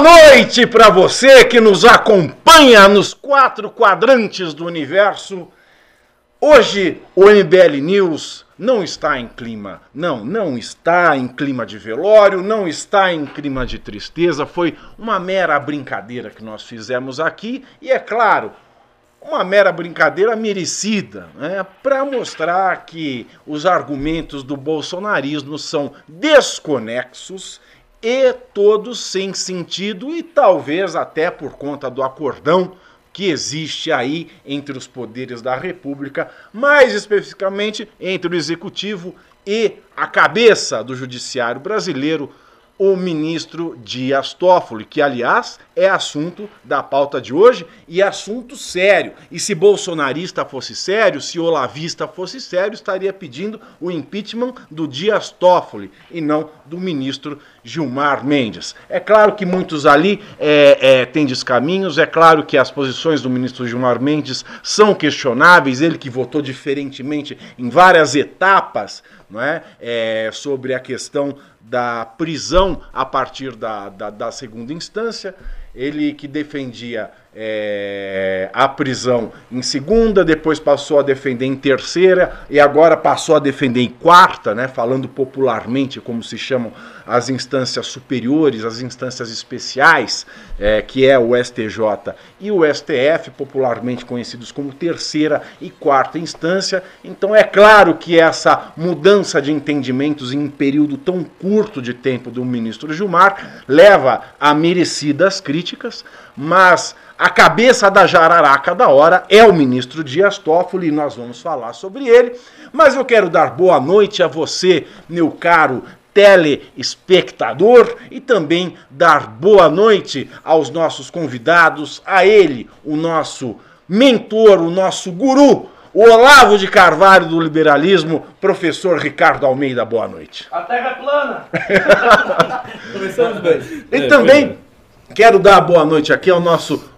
Boa noite para você que nos acompanha nos quatro quadrantes do universo. Hoje o MBL News não está em clima, não, não está em clima de velório, não está em clima de tristeza. Foi uma mera brincadeira que nós fizemos aqui e é claro, uma mera brincadeira merecida, né, para mostrar que os argumentos do bolsonarismo são desconexos e todos sem sentido e talvez até por conta do acordão que existe aí entre os poderes da República, mais especificamente entre o executivo e a cabeça do judiciário brasileiro, o ministro Dias Toffoli, que aliás é assunto da pauta de hoje e assunto sério. E se bolsonarista fosse sério, se olavista fosse sério, estaria pedindo o impeachment do Dias Toffoli e não do ministro Gilmar Mendes. É claro que muitos ali é, é, têm descaminhos, é claro que as posições do ministro Gilmar Mendes são questionáveis, ele que votou diferentemente em várias etapas não é? é sobre a questão da prisão a partir da, da, da segunda instância, ele que defendia é, a prisão em segunda, depois passou a defender em terceira e agora passou a defender em quarta, né, falando popularmente como se chamam as instâncias superiores, as instâncias especiais, é, que é o STJ e o STF, popularmente conhecidos como terceira e quarta instância. Então é claro que essa mudança de entendimentos em um período tão curto de tempo do ministro Gilmar leva a merecidas críticas, mas a cabeça da jararaca da hora é o ministro Dias Toffoli nós vamos falar sobre ele. Mas eu quero dar boa noite a você, meu caro telespectador, e também dar boa noite aos nossos convidados, a ele, o nosso mentor, o nosso guru, o Olavo de Carvalho do liberalismo, professor Ricardo Almeida, boa noite. A terra é plana. Começamos bem. E também quero dar boa noite aqui ao nosso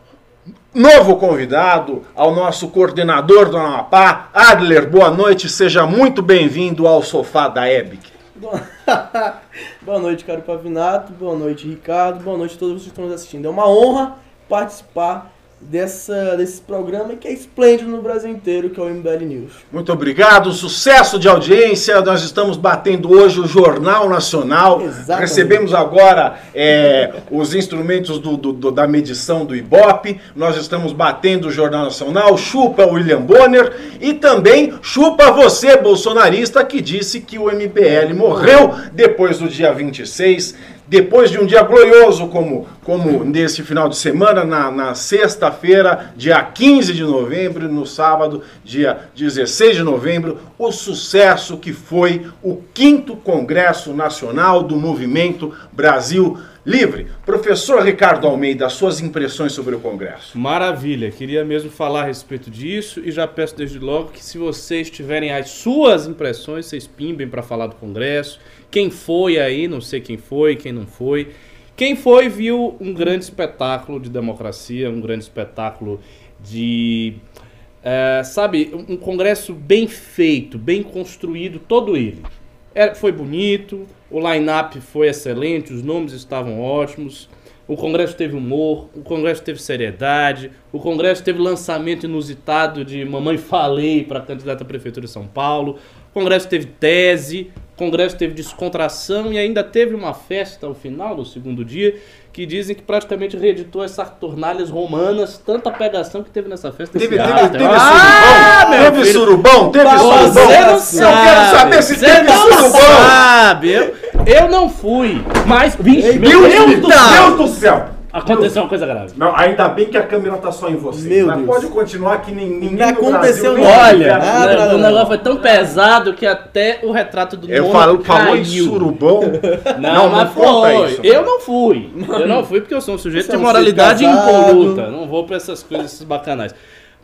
novo convidado, ao nosso coordenador do Amapá, Adler, boa noite, seja muito bem-vindo ao sofá da EBIC. boa noite, caro Pavinato, boa noite, Ricardo, boa noite a todos vocês que estão nos assistindo. É uma honra participar dessa, desse programa que é esplêndido no Brasil inteiro, que é o MBL News. Muito obrigado, sucesso de audiência. Nós estamos batendo hoje o Jornal Nacional. Exatamente. Recebemos agora é, os instrumentos do, do, do, da medição do Ibope. Nós estamos batendo o Jornal Nacional. Chupa William Bonner e também chupa você, bolsonarista, que disse que o MBL morreu depois do dia 26 depois de um dia glorioso como, como nesse final de semana, na, na sexta-feira, dia 15 de novembro, no sábado, dia 16 de novembro, o sucesso que foi o quinto Congresso Nacional do Movimento Brasil Livre. Professor Ricardo Almeida, suas impressões sobre o Congresso. Maravilha, queria mesmo falar a respeito disso e já peço desde logo que se vocês tiverem as suas impressões, vocês pimbem para falar do Congresso quem foi aí, não sei quem foi, quem não foi. Quem foi viu um grande espetáculo de democracia, um grande espetáculo de. É, sabe, um congresso bem feito, bem construído, todo ele. É, foi bonito, o line-up foi excelente, os nomes estavam ótimos. O Congresso teve humor, o Congresso teve seriedade, o Congresso teve lançamento inusitado de Mamãe Falei para candidata à Prefeitura de São Paulo, o Congresso teve tese, Congresso teve descontração e ainda teve uma festa ao final, no segundo dia, que dizem que praticamente reeditou as Saturnalhas romanas, tanta pegação que teve nessa festa. Teve, teve, teve, ah, surubão? Teve filho. surubão? Teve surubão? Você não sabe. Eu quero saber se teve não surubão. Sabe. Eu, eu não fui, mas... Vixe, meu Deus, Deus do céu! Deus do céu! Aconteceu uma coisa grave. Não, ainda bem que a câmera tá só em você. Meu Mas Deus. pode continuar que ninguém não aconteceu nada. Olha, nada, nada, o negócio foi tão pesado que até o retrato do Eu falo, falou em surubão. Não, não mas foi. Isso, eu não fui. Eu não fui porque eu sou um sujeito você de moralidade impoluta. Não vou pra essas coisas bacanais.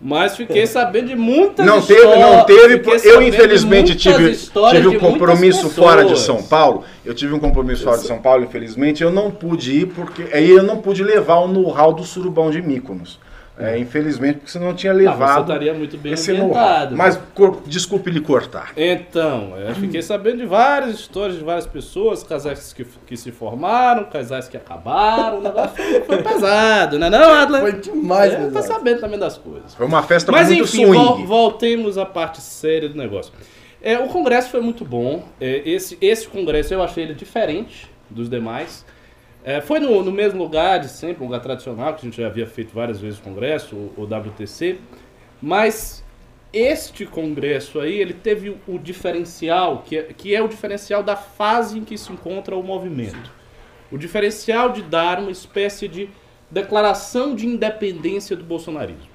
Mas fiquei sabendo de muitas não teve, Não teve, eu infelizmente tive, tive um compromisso fora de São Paulo. Eu tive um compromisso fora de São Paulo, infelizmente. Eu não pude ir porque aí eu não pude levar o know-how do surubão de Míconos. É, infelizmente, porque senão tinha Ah, você levado estaria muito bem esse ambientado. Mas cor- desculpe lhe cortar. Então, eu fiquei sabendo de várias histórias de várias pessoas, casais que, que se formaram, casais que acabaram, o negócio foi, pesado, né não, Adler? Foi demais, é, Tá sabendo também das coisas. Foi uma festa Mas muito enfim, swing. vol- voltemos à parte séria do negócio. É, o congresso foi muito bom. É, esse, esse congresso eu achei ele diferente dos demais. É, foi no, no mesmo lugar de sempre, um lugar tradicional, que a gente já havia feito várias vezes o congresso, o, o WTC. Mas este congresso aí, ele teve o, o diferencial, que é, que é o diferencial da fase em que se encontra o movimento. O diferencial de dar uma espécie de declaração de independência do bolsonarismo.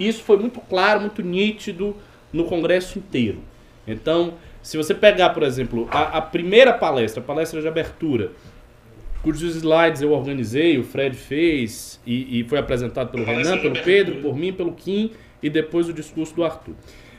Isso foi muito claro, muito nítido no Congresso inteiro. Então, se você pegar, por exemplo, a, a primeira palestra, a palestra de abertura, cujos slides eu organizei, o Fred fez e, e foi apresentado pelo Renan, pelo Pedro, por mim, pelo Kim e depois o discurso do Arthur.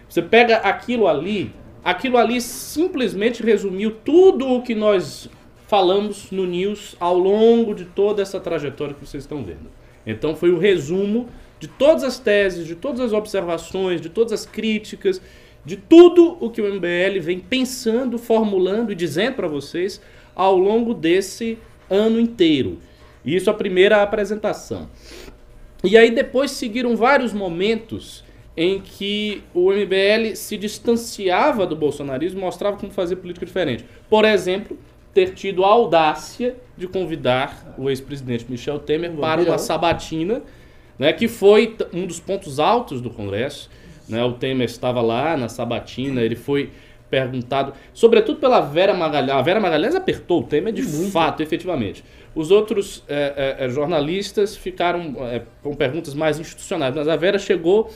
Você pega aquilo ali, aquilo ali simplesmente resumiu tudo o que nós falamos no News ao longo de toda essa trajetória que vocês estão vendo. Então foi o resumo de todas as teses, de todas as observações, de todas as críticas, de tudo o que o MBL vem pensando, formulando e dizendo para vocês ao longo desse ano inteiro. Isso a primeira apresentação. E aí depois seguiram vários momentos em que o MBL se distanciava do bolsonarismo, mostrava como fazer política diferente. Por exemplo, ter tido a audácia de convidar o ex-presidente Michel Temer para uma sabatina, né, que foi um dos pontos altos do Congresso. Né, o Temer estava lá na sabatina, ele foi perguntado, sobretudo pela Vera Magalhães. A Vera Magalhães apertou o Temer de Muito. fato, efetivamente. Os outros é, é, é, jornalistas ficaram é, com perguntas mais institucionais, mas a Vera chegou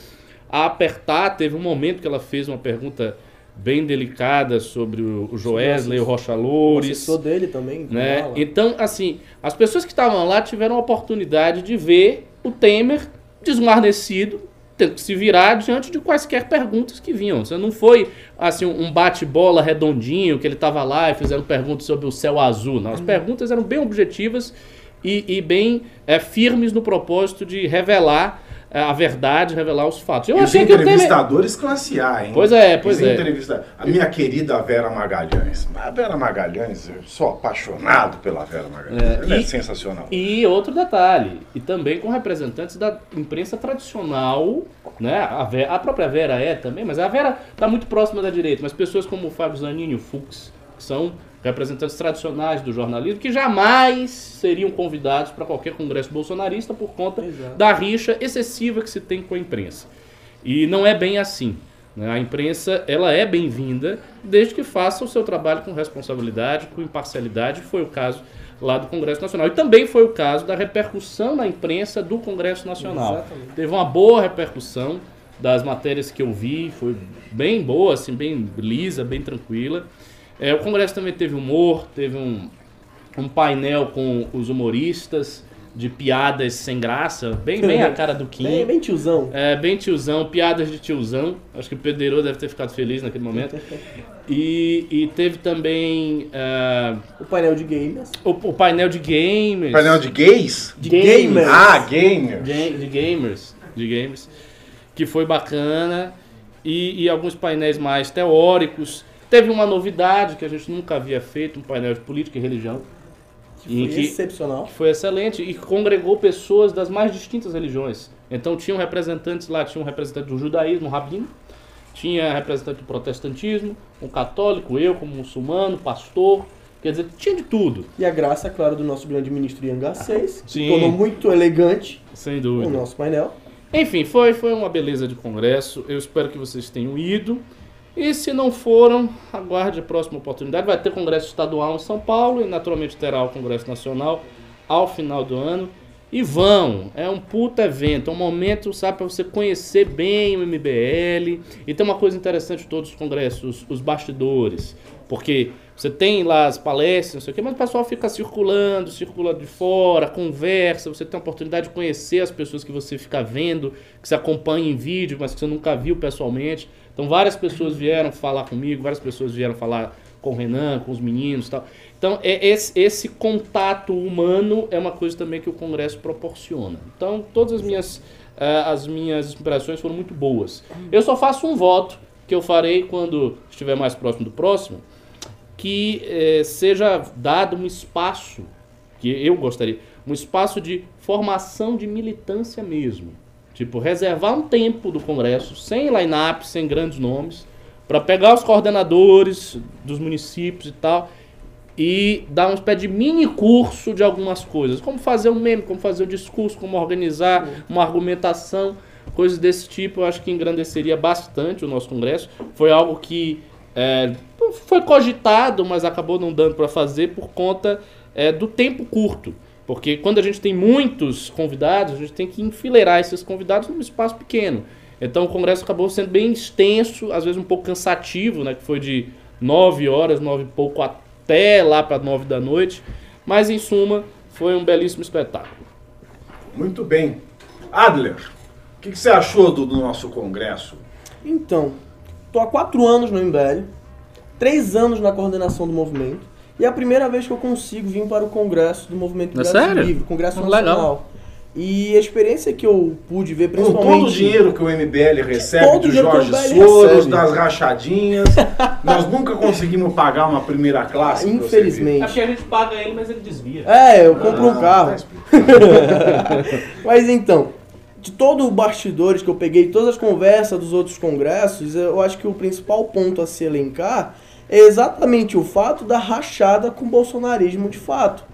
a apertar. Teve um momento que ela fez uma pergunta bem delicada sobre o o Joesley, o Rocha O Loures. assessor dele também. Né? fala. Então, assim, as pessoas que estavam lá tiveram a oportunidade de ver o Temer desguarnecido, se virar diante de quaisquer perguntas que vinham. Você não foi assim um bate-bola redondinho que ele estava lá e fizeram perguntas sobre o céu azul. Não, as perguntas eram bem objetivas e, e bem é, firmes no propósito de revelar a verdade, revelar os fatos. Eu E os achei que Temer entrevistadores classe A, hein? Pois é, pois Os é. entrevista- A minha querida Vera Magalhães. A Vera Magalhães, eu sou apaixonado pela Vera Magalhães. É, Ela é e- sensacional. E outro detalhe, e também com representantes da imprensa tradicional, né? A, Ve- a própria Vera é também, mas a Vera está muito próxima da direita, mas pessoas como o Fábio Zanin e o Fux que são representantes tradicionais do jornalismo que jamais seriam convidados para qualquer congresso bolsonarista por conta Exato. da rixa excessiva que se tem com a imprensa. E não é bem assim. né? A imprensa ela é bem-vinda desde que faça o seu trabalho com responsabilidade, com imparcialidade. Foi o caso lá do Congresso Nacional. E também foi o caso da repercussão na imprensa do Congresso Nacional. Exatamente. Teve uma boa repercussão das matérias que eu vi, foi bem boa, assim, bem lisa, bem tranquila. É, o Congresso também teve humor, teve um, um painel com os humoristas de piadas sem graça, bem, bem a cara do Kim. Bem, bem tiozão. É, bem tiozão, piadas de tiozão. Acho que o Pedro deve ter ficado feliz naquele momento. E, e teve também é, O painel de games. o, o painel de gamers. Painel de gays? De Gamers. gamers. Ah, gamer. de, de gamers. De gamers. Que foi bacana. E, e alguns painéis mais teóricos. Teve uma novidade que a gente nunca havia feito, um painel de política e religião. que foi que- excepcional. que foi excelente e congregou pessoas das mais distintas religiões. Então tinham representantes lá, tinha um representante do judaísmo, um rabino, tinha representante do protestantismo, um católico, eu como muçulmano, pastor, quer dizer, tinha de tudo, E a graça, claro, do nosso grande ministro Ian Garcês, que Sim. tornou muito elegante sem o dúvida. nosso painel. Enfim, foi, foi uma beleza de congresso. Eu espero que vocês tenham ido. E se não foram, aguarde a próxima oportunidade. Vai ter congresso estadual em São Paulo e naturalmente terá o congresso nacional ao final do ano. E vão, é um puta evento, é um momento, sabe, para você conhecer bem o MBL. E tem uma coisa interessante de todos os congressos, os bastidores. Porque você tem lá as palestras, não sei o quê, mas o pessoal fica circulando, circula de fora, conversa, você tem a oportunidade de conhecer as pessoas que você fica vendo, que você acompanha em vídeo, mas que você nunca viu pessoalmente. Então várias pessoas vieram falar comigo, várias pessoas vieram falar com o Renan, com os meninos tal. Então, é esse, esse contato humano é uma coisa também que o Congresso proporciona. Então, todas as minhas, uh, as minhas inspirações foram muito boas. Eu só faço um voto que eu farei quando estiver mais próximo do próximo, que eh, seja dado um espaço, que eu gostaria, um espaço de formação de militância mesmo. Tipo, reservar um tempo do Congresso, sem line-up, sem grandes nomes, para pegar os coordenadores dos municípios e tal, e dar uma espécie de mini curso de algumas coisas. Como fazer um meme, como fazer um discurso, como organizar uma argumentação, coisas desse tipo. Eu acho que engrandeceria bastante o nosso Congresso. Foi algo que é, foi cogitado, mas acabou não dando para fazer por conta é, do tempo curto. Porque quando a gente tem muitos convidados, a gente tem que enfileirar esses convidados num espaço pequeno. Então o congresso acabou sendo bem extenso, às vezes um pouco cansativo, né? Que foi de nove horas, nove e pouco até lá para nove da noite. Mas em suma, foi um belíssimo espetáculo. Muito bem. Adler, o que, que, você achou do, do, nosso congresso? Então, tô há quatro anos no MBL, três anos na coordenação do movimento. E é a primeira vez que eu consigo vir para o congresso do Movimento Brasil é sério? Livre, Congresso Nacional. Legal. E a experiência que eu pude ver, principalmente... Com todo o dinheiro que o MBL recebe do Jorge Soros, das rachadinhas, nós nunca conseguimos pagar uma primeira classe. Infelizmente. Acho que a gente paga ele, mas ele desvia. É, eu compro ah, um carro. Tá mas então, de todo o bastidores que eu peguei, todas as conversas dos outros congressos, eu acho que o principal ponto a se elencar é exatamente o fato da rachada com o bolsonarismo de fato.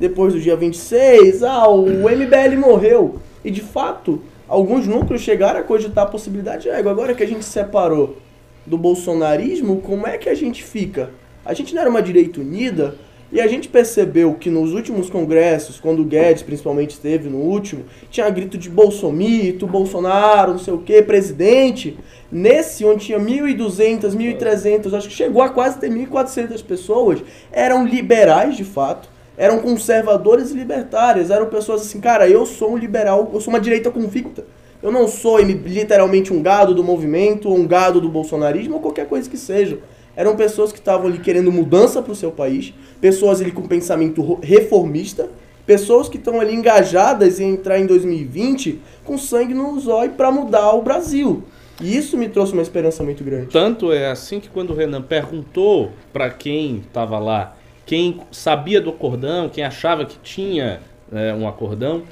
Depois do dia 26, ah, o MBL morreu. E de fato, alguns núcleos chegaram a cogitar a possibilidade de, agora que a gente separou do bolsonarismo, como é que a gente fica? A gente não era uma direita unida? E a gente percebeu que nos últimos congressos, quando o Guedes principalmente esteve no último, tinha grito de Bolsomito, Bolsonaro, não sei o que, presidente. Nesse, onde tinha 1.200, 1.300, acho que chegou a quase ter 1.400 pessoas, eram liberais de fato, eram conservadores e libertários, eram pessoas assim, cara, eu sou um liberal, eu sou uma direita convicta. Eu não sou literalmente um gado do movimento, ou um gado do bolsonarismo, ou qualquer coisa que seja. Eram pessoas que estavam ali querendo mudança para o seu país, pessoas ali com pensamento reformista, pessoas que estão ali engajadas em entrar em 2020 com sangue no zóio para mudar o Brasil. E isso me trouxe uma esperança muito grande. Tanto é assim que quando o Renan perguntou para quem estava lá, quem sabia do acordão, quem achava que tinha é, um acordão,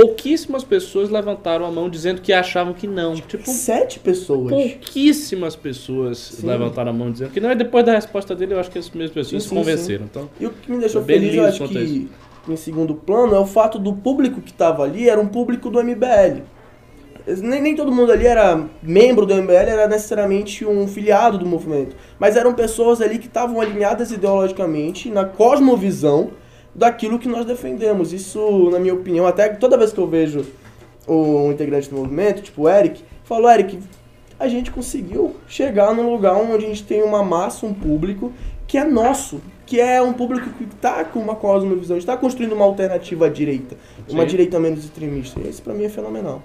pouquíssimas pessoas levantaram a mão dizendo que achavam que não. Tipo, sete pessoas. Pouquíssimas pessoas sim. levantaram a mão dizendo que não. E depois da resposta dele, eu acho que as mesmas pessoas sim, se convenceram. Sim. Então, e o que me deixou feliz, eu acho que, em segundo plano, é o fato do público que estava ali era um público do MBL nem, nem todo mundo ali era membro do MBL, era necessariamente um filiado do movimento. Mas eram pessoas ali que estavam alinhadas ideologicamente na cosmovisão daquilo que nós defendemos. Isso, na minha opinião, até toda vez que eu vejo um integrante do movimento, tipo o Eric, falo, Eric, a gente conseguiu chegar num lugar onde a gente tem uma massa, um público que é nosso, que é um público que está com uma cosmovisão, está construindo uma alternativa à direita, uma Sim. direita menos extremista. Isso para mim é fenomenal.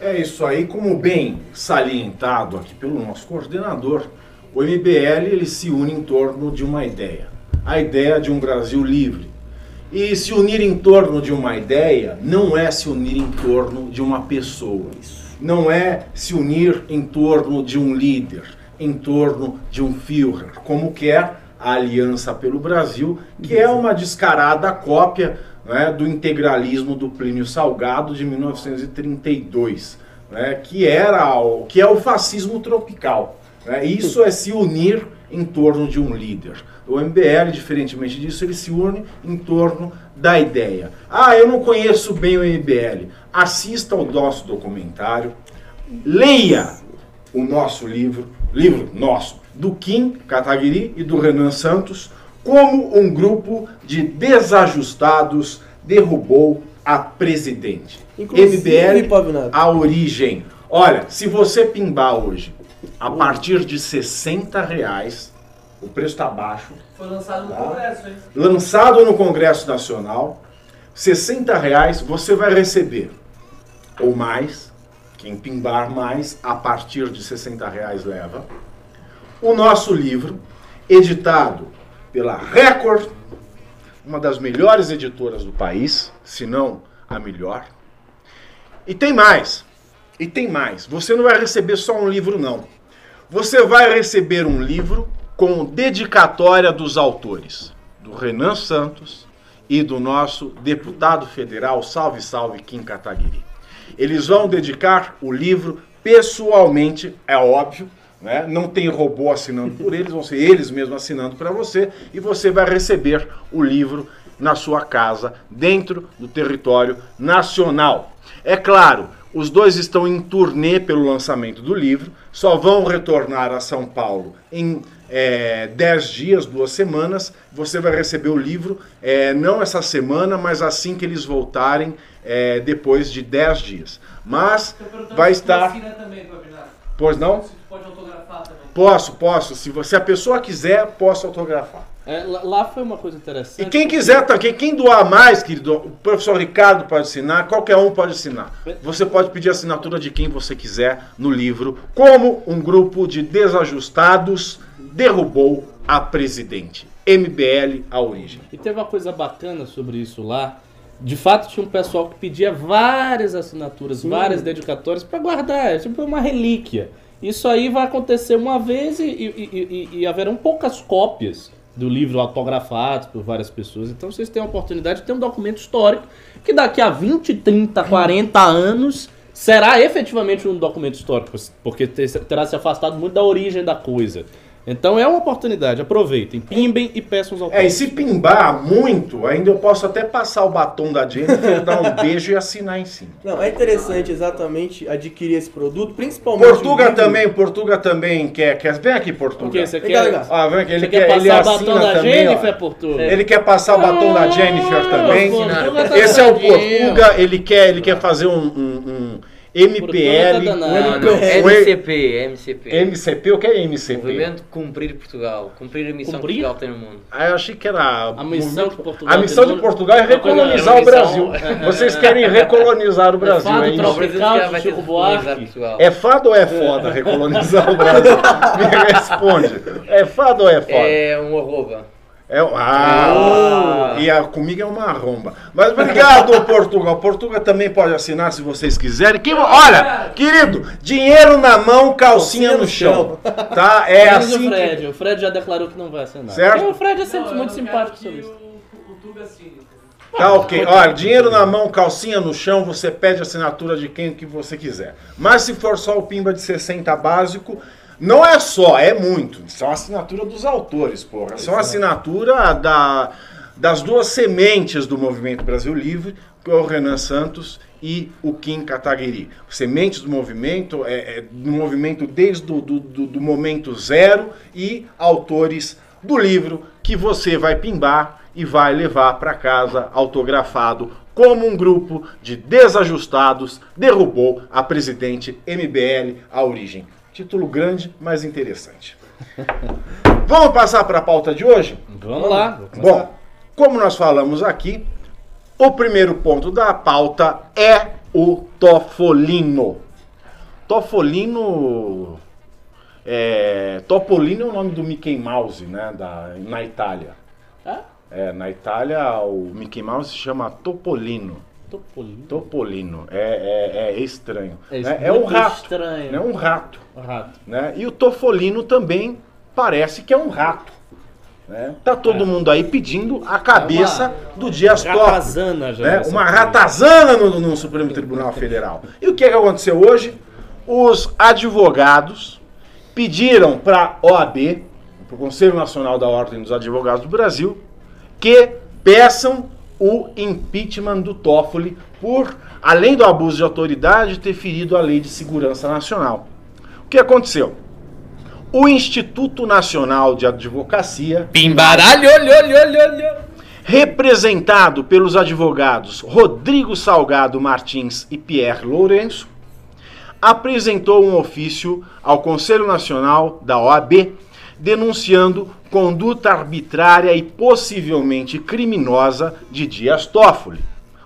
É isso aí, como bem salientado aqui pelo nosso coordenador, o MBL ele se une em torno de uma ideia, a ideia de um Brasil livre. E se unir em torno de uma ideia não é se unir em torno de uma pessoa, não é se unir em torno de um líder, em torno de um Führer, como quer a Aliança pelo Brasil, que é uma descarada cópia né, do integralismo do Plínio Salgado de 1932, né, que, era o, que é o fascismo tropical. Né, isso é se unir em torno de um líder. O MBL, diferentemente disso, ele se une em torno da ideia. Ah, eu não conheço bem o MBL. Assista ao nosso documentário, leia o nosso livro, livro nosso, do Kim Kataguiri e do Renan Santos, como um grupo de desajustados derrubou a presidente. Inclusive, MBL, a origem. Olha, se você pimbar hoje, a partir de 60 reais, o preço está baixo. Foi lançado no tá? Congresso, hein? Lançado no Congresso Nacional, 60 reais você vai receber, ou mais, quem pimbar mais, a partir de 60 reais leva, o nosso livro, editado pela Record, uma das melhores editoras do país, se não a melhor. E tem mais. E tem mais. Você não vai receber só um livro, não. Você vai receber um livro com dedicatória dos autores, do Renan Santos e do nosso deputado federal, salve, salve, Kim Kataguiri. Eles vão dedicar o livro pessoalmente, é óbvio, né? não tem robô assinando por eles, vão ser eles mesmos assinando para você e você vai receber o livro na sua casa, dentro do território nacional. É claro, os dois estão em turnê pelo lançamento do livro, só vão retornar a São Paulo em é, 10 dias, duas semanas. Você vai receber o livro, é, não essa semana, mas assim que eles voltarem, é, depois de 10 dias. Mas vai estar. Também, pois não? Você pode autografar também. Posso, posso. Se, você, se a pessoa quiser, posso autografar. É, lá foi uma coisa interessante. E quem quiser, quem, quem doar mais, querido, o professor Ricardo pode assinar, qualquer um pode assinar. Você pode pedir a assinatura de quem você quiser no livro, como um grupo de desajustados derrubou a presidente. MBL a origem. E teve uma coisa bacana sobre isso lá. De fato, tinha um pessoal que pedia várias assinaturas, Sim. várias dedicatórias para guardar, é tipo uma relíquia. Isso aí vai acontecer uma vez e, e, e, e haverão poucas cópias do livro autografado por várias pessoas. Então vocês têm a oportunidade de ter um documento histórico que daqui a 20, 30, 40 anos será efetivamente um documento histórico, porque terá se afastado muito da origem da coisa. Então é uma oportunidade, aproveitem, pimbem e peçam os autógrafos. É, e se pimbar muito, ainda eu posso até passar o batom da Jennifer, dar um beijo e assinar em cima. Não, é interessante exatamente adquirir esse produto, principalmente. Portuga também, Portuga também quer, quer. Vem aqui, Portuga. O que você quer? Ah, vem aqui, ele você quer, quer ele passar o batom da também, Jennifer, Portuga? Ele quer passar o batom da Jennifer Ah, também. Tá Esse é o. Portuga, ele quer, ele quer fazer um, um- um MPL. Tá Não, não. MCP, MCP. MCP, o que é MCP? Movimento Cumprir Portugal. Cumprir a missão Cumprir? que Portugal tem no mundo. Ah, eu achei que era. A missão que Portugal A missão de. Portugal é recolonizar é o Brasil. Vocês querem recolonizar o Brasil, fado é isso? tropical. O Brasil de vai ter de Buarque. Portugal. É fado ou é foda recolonizar o Brasil? Me responde. É fado ou é foda? É um arroba. É, ah, e a comigo é uma arromba. Mas obrigado, Portugal. Portugal também pode assinar se vocês quiserem. Que, olha, querido, dinheiro na mão, calcinha no chão. Tá? É Menos assim. o que- Fred. O Fred já declarou que não vai assinar. Certo. Porque o Fred é sempre Não, muito simpático sobre que isso. O, o Tuga assine. Tá ok. Olha, dinheiro na mão, calcinha no chão, você pede assinatura de quem que você quiser. Mas se for só o Pimba de 60 básico, não é só, é muito. São a assinatura dos autores, porra. São a assinatura da, das duas sementes do Movimento Brasil Livre, que é o Renan Santos e o Kim Kataguiri. Sementes do movimento, é, é, do movimento desde o do, do, do momento zero e autores do livro que você vai pimbar e vai levar para casa autografado como um grupo de desajustados derrubou a presidente MBL a origem. Título grande, mas interessante. Vamos passar para a pauta de hoje? Vamos lá. Bom, como nós falamos aqui, o primeiro ponto da pauta é o Tofolino. Tofolino. É, Topolino é o nome do Mickey Mouse, né? Da, na Itália. Ah, É, na Itália o Mickey Mouse se chama Topolino. Topolino. Topolino. É, é- é estranho. É né? É um rato. estranho. É um rato. Rato. Né? E o Tofolino também parece que é um rato. Né? Tá todo É. mundo aí pedindo a cabeça É uma do Dias Toffoli. Ratazana já. né? Uma ratazana no, no Supremo Tribunal Federal. E o que, que aconteceu hoje? Os advogados pediram para a OAB, para o Conselho Nacional da Ordem dos Advogados do Brasil, que peçam o impeachment do Toffoli por, além do abuso de autoridade, ter ferido a Lei de Segurança Nacional. O que aconteceu? O Instituto Nacional de Advocacia Pimbaralho, olho, olho, olho, olho. representado pelos advogados Rodrigo Salgado Martins e Pierre Lourenço, apresentou um ofício ao Conselho Nacional da OAB denunciando conduta arbitrária e possivelmente criminosa de Dias Toffoli,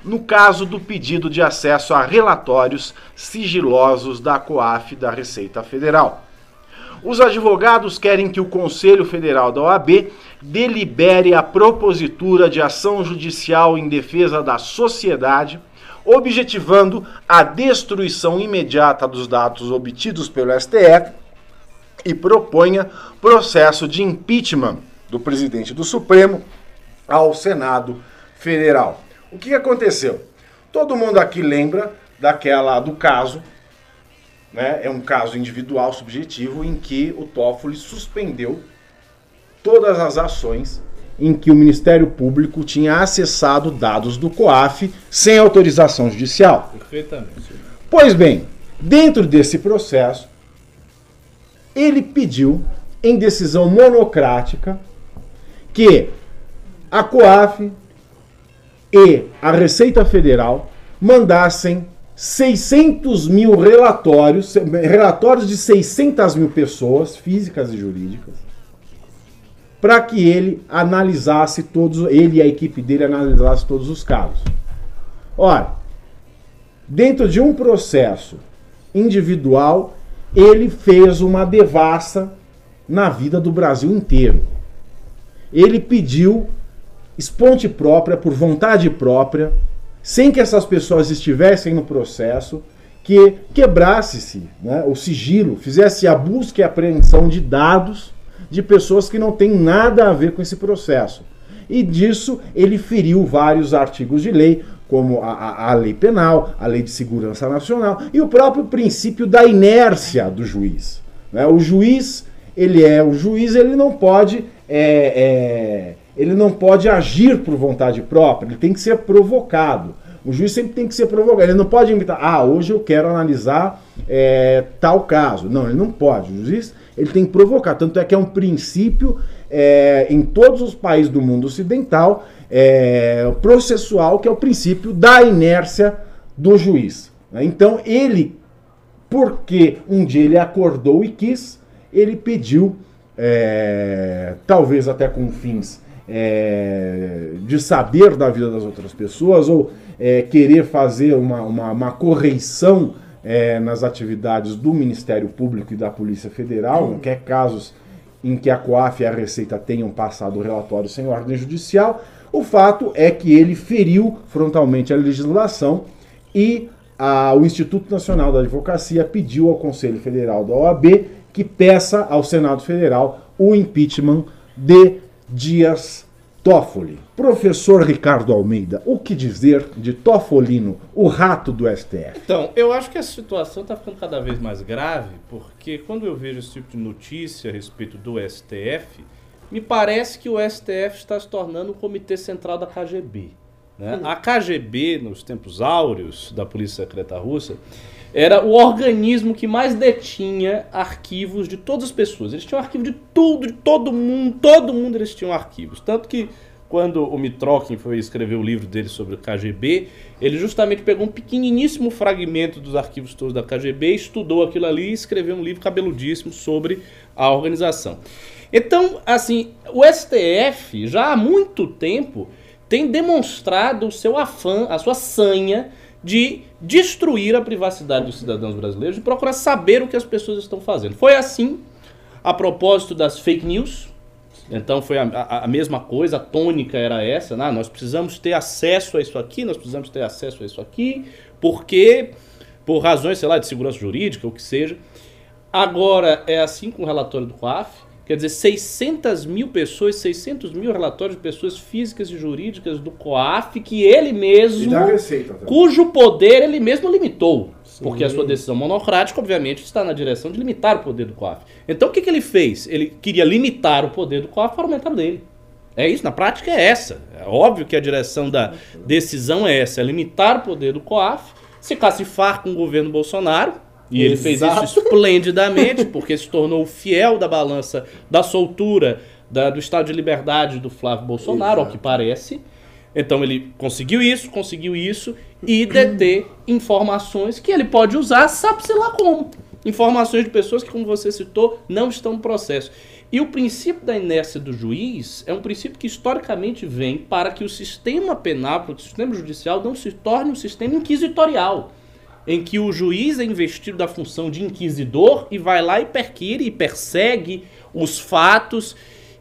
no caso do pedido de acesso a relatórios sigilosos da COAF da Receita Federal. Os advogados querem que o Conselho Federal da OAB delibere a propositura de ação judicial em defesa da sociedade, objetivando a destruição imediata dos dados obtidos pelo STF e proponha processo de impeachment do presidente do Supremo ao Senado Federal. O que aconteceu? Todo mundo aqui lembra daquela do caso, né? É um caso individual subjetivo em que o Toffoli suspendeu todas as ações em que o Ministério Público tinha acessado dados do COAF sem autorização judicial. Perfeitamente. Pois bem, dentro desse processo, ele pediu, em decisão monocrática, que a COAF e a Receita Federal mandassem 600 mil relatórios, relatórios de 600 mil pessoas, físicas e jurídicas, para que ele analisasse todos, ele e a equipe dele analisasse todos os casos. Ora, dentro de um processo individual, ele fez uma devassa na vida do Brasil inteiro. Ele pediu esponte própria, por vontade própria, sem que essas pessoas estivessem no processo, que quebrasse-se né, o sigilo, fizesse a busca e apreensão de dados de pessoas que não têm nada a ver com esse processo. E disso ele feriu vários artigos de lei, como a, a, a, lei penal, a lei de segurança nacional e o próprio princípio da inércia do juiz. Né? O juiz, ele é o juiz, ele não pode é, é, ele não pode agir por vontade própria, ele tem que ser provocado. O juiz sempre tem que ser provocado. Ele não pode invitar, ah, hoje eu quero analisar é, tal caso. Não, ele não pode. O juiz ele tem que provocar. Tanto é que é um princípio é, em todos os países do mundo ocidental é, processual, que é o princípio da inércia do juiz. Né? Então ele, porque um dia ele acordou e quis, ele pediu, é, talvez até com fins é, de saber da vida das outras pessoas ou é, querer fazer uma, uma, uma correição é, nas atividades do Ministério Público e da Polícia Federal, não quer casos em que a COAF e a Receita tenham passado o relatório sem ordem judicial. O fato é que ele feriu frontalmente a legislação e a, o Instituto Nacional da Advocacia pediu ao Conselho Federal da OAB que peça ao Senado Federal o impeachment de Dias Toffoli. Professor Ricardo Almeida, o que dizer de Toffolino, o rato do STF? Então, eu acho que a situação está ficando cada vez mais grave, porque quando eu vejo esse tipo de notícia a respeito do STF, me parece que o STF está se tornando o Comitê Central da KGB. Né? A KGB, nos tempos áureos da Polícia Secreta Russa, era o organismo que mais detinha arquivos de todas as pessoas. Eles tinham arquivo de tudo, de todo mundo, todo mundo eles tinham arquivos. Tanto que quando o Mitrokin foi escrever o livro dele sobre o KGB, ele justamente pegou um pequeniníssimo fragmento dos arquivos todos da KGB, estudou aquilo ali e escreveu um livro cabeludíssimo sobre a organização. Então, assim, o STF já há muito tempo tem demonstrado o seu afã, a sua sanha de destruir a privacidade dos cidadãos brasileiros, de procurar saber o que as pessoas estão fazendo. Foi assim a propósito das fake news. Então foi a, a, a mesma coisa, a tônica era essa, né? nós precisamos ter acesso a isso aqui, nós precisamos ter acesso a isso aqui, porque, por razões, sei lá, de segurança jurídica, ou que seja. Agora é assim com o relatório do COAF, Quer dizer, 600 mil pessoas, 600 mil relatórios de pessoas físicas e jurídicas do COAF que ele mesmo, receita, tá? cujo poder ele mesmo limitou. Sim. Porque a sua decisão monocrática, obviamente, está na direção de limitar o poder do COAF. Então o que, que ele fez? Ele queria limitar o poder do COAF para aumentar o dele. É isso, na prática é essa. É óbvio que a direção da decisão é essa, é limitar o poder do COAF, se cacifar com o governo Bolsonaro, e ele fez isso esplendidamente, porque se tornou fiel da balança da soltura da, do Estado de Liberdade do Flávio Bolsonaro, Exato. ao que parece. Então ele conseguiu isso, conseguiu isso e deter informações que ele pode usar, sabe-se lá como. Informações de pessoas que, como você citou, não estão no processo. E o princípio da inércia do juiz é um princípio que historicamente vem para que o sistema penal, para que o sistema judicial não se torne um sistema inquisitorial em que o juiz é investido da função de inquisidor e vai lá e perquire e persegue os fatos.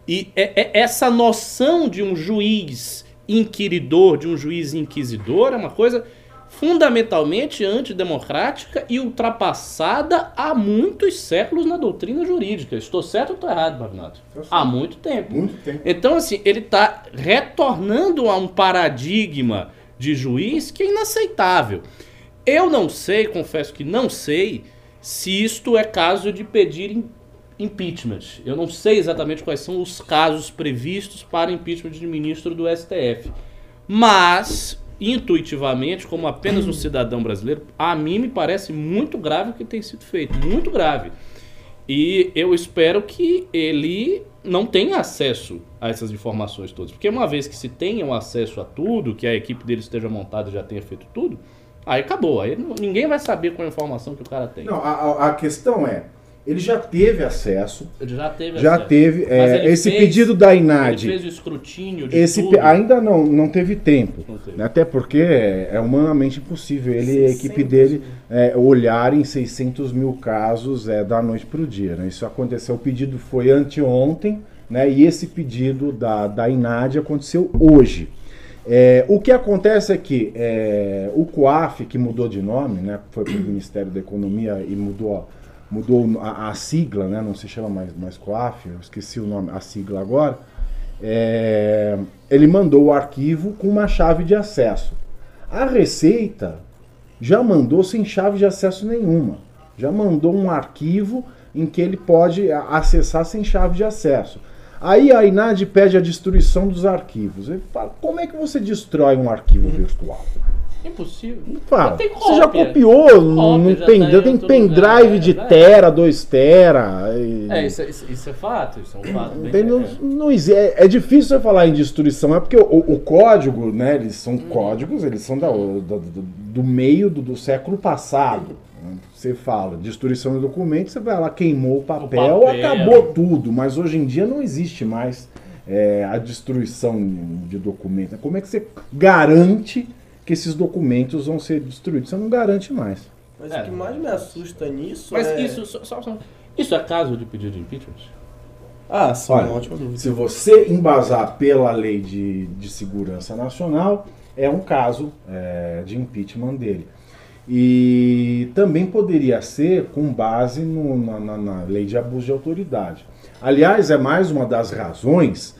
E é- é- essa noção de um juiz inquiridor, de um juiz inquisidor, é uma coisa fundamentalmente antidemocrática e ultrapassada há muitos séculos na doutrina jurídica. Estou certo ou estou errado, Pavinato? Há muito tempo. Muito tempo. Então, assim, ele está retornando a um paradigma de juiz que é inaceitável. Eu não sei, confesso que não sei, se isto é caso de pedir im- impeachment. Eu não sei exatamente quais são os casos previstos para impeachment de ministro do STF. Mas, intuitivamente, como apenas um cidadão brasileiro, a mim me parece muito grave o que tem sido feito. Muito grave. E eu espero que ele não tenha acesso a essas informações todas. Porque uma vez que se tenha um acesso a tudo, que a equipe dele esteja montada e já tenha feito tudo, aí acabou. Aí ninguém vai saber qual a informação que o cara tem. Não, a, a- questão é, ele já teve acesso, Ele já teve já acesso. teve é, ele esse fez- pedido da Ele INAD. fez o escrutínio de Esse tudo. ainda não, não teve tempo. Não teve. né? Até porque é é humanamente impossível ele e a equipe 600 dele é, olharem 600 mil casos é, da noite para o dia. né? Isso aconteceu, o pedido foi anteontem, né? e esse pedido da, da INAD aconteceu hoje. É, o que acontece é que é, o COAF, que mudou de nome, né? foi para o Ministério da Economia e mudou, mudou a, a sigla, né? não se chama mais, mais COAF, eu esqueci o nome, a sigla agora. É, ele mandou o arquivo com uma chave de acesso. A Receita já mandou sem chave de acesso nenhuma. Já mandou um arquivo em que ele pode acessar sem chave de acesso. Aí a INAD pede a destruição dos arquivos. Ele fala, como é que você destrói um arquivo virtual? Impossível. Fala, tem você já copiou, não, Cópia, já tem, tá em tem pendrive lugar, de é, tera, 2 tera. e- É, isso, é- isso- isso é fato. Isso é um fato. bem- Tem- não, é. não é, é difícil você falar em destruição, é porque o, o código, né? Eles são códigos, eles são da- do, do- do meio do, do século passado. Você fala destruição de documento, você vai lá, queimou o papel, papel. acabou tudo. Mas hoje em dia não existe mais é, a destruição de documento. Como é que você garante que esses documentos vão ser destruídos? Você não garante mais. Mas É. o que mais me assusta nisso Mas é... isso, só, só- só- isso é caso de pedido de impeachment? Ah, sim, Olha, uma ótima dúvida. Se você embasar pela lei de, de segurança nacional, é um caso é, de impeachment dele. E também poderia ser com base no- na, na- na lei de abuso de autoridade. Aliás, é mais uma das razões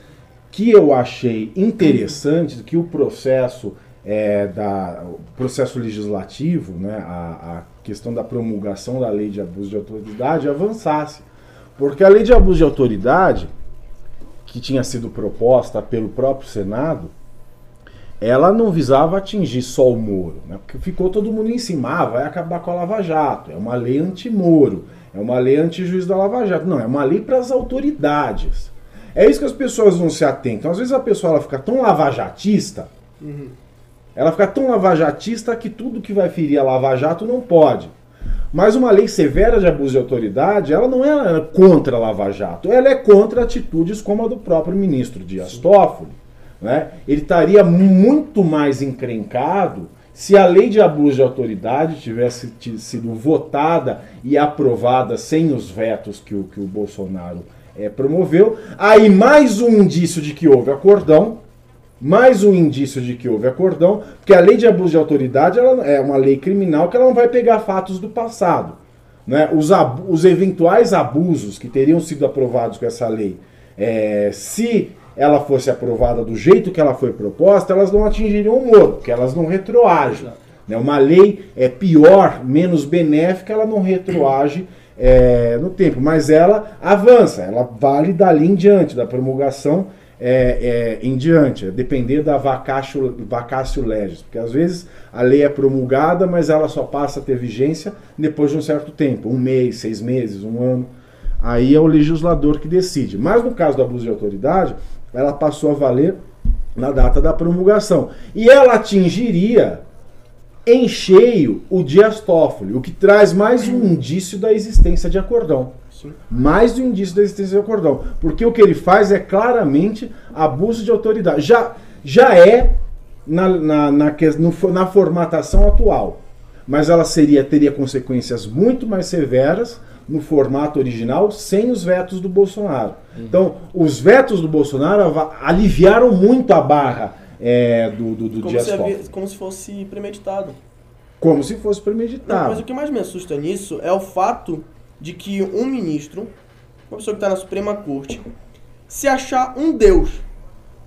que eu achei interessante que o processo é, da processo legislativo, né, a, a questão da promulgação da lei de abuso de autoridade avançasse. Porque a lei de abuso de autoridade, que tinha sido proposta pelo próprio Senado, ela não visava atingir só o Moro, né? porque ficou todo mundo em cima, ah, vai acabar com a Lava Jato, é uma lei anti-Moro, é uma lei anti-juiz da Lava Jato. Não, é uma lei para as autoridades. É isso que as pessoas não se atentam. Às vezes a pessoa ela fica tão lavajatista, ela fica tão lavajatista que tudo que vai ferir a Lava Jato não pode. Mas uma lei severa de abuso de autoridade, ela não é contra a Lava Jato, ela é contra atitudes como a do próprio ministro Dias Toffoli. Né? Ele estaria muito mais encrencado se a lei de abuso de autoridade tivesse ti- sido votada e aprovada sem os vetos que o, que o Bolsonaro eh, promoveu. Aí mais um indício de que houve acordão, mais um indício de que houve acordão, porque a lei de abuso de autoridade ela é uma lei criminal que ela não vai pegar fatos do passado. Né? Os, os eventuais abusos que teriam sido aprovados com essa lei, é, se ela fosse aprovada do jeito que ela foi proposta, elas não atingiriam o Moro, porque elas não retroagem. Né? Uma lei é pior, menos benéfica, ela não retroage é, no tempo, mas ela avança, ela vale dali em diante, da promulgação é, é, em diante, depender da vacatio, vacatio legis, porque às vezes a lei é promulgada, mas ela só passa a ter vigência depois de um certo tempo, um mês, seis meses, um ano. Aí é o legislador que decide. Mas no caso do abuso de autoridade, ela passou a valer na data da promulgação. E ela atingiria em cheio o Dias Toffoli, o que traz mais um indício da existência de acordão. Sim. Mais um indício da existência de acordão. Porque o que ele faz é claramente abuso de autoridade. Já, já é na, na, na, no na formatação atual. mas ela seria teria consequências muito mais severas no formato original sem os vetos do Bolsonaro. Então, os vetos do Bolsonaro aliviaram muito a barra é, do, do, do Como Dias se, havia- como se fosse premeditado. Como se fosse Não, premeditado. mas o que mais me assusta nisso é o fato de que um ministro, uma pessoa que está na Suprema Corte, se achar um deus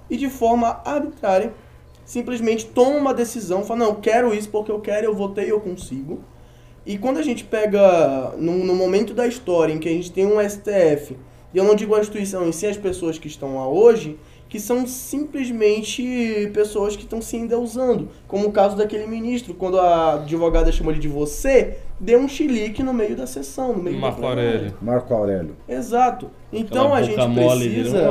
e de forma arbitrária simplesmente toma uma decisão, fala, não, eu quero isso porque eu quero, eu votei, eu consigo. E quando a gente pega no, no momento da história em que a gente tem um STF, e eu não digo a instituição, e sim as pessoas que estão lá hoje, que são simplesmente pessoas que estão se endeusando. Como o caso daquele ministro, quando a advogada chamou ele de você, deu um chilique no meio da sessão, no meio Marco da Aurélio. Marco Aurélio. Exato. Então Aquela a gente mole precisa...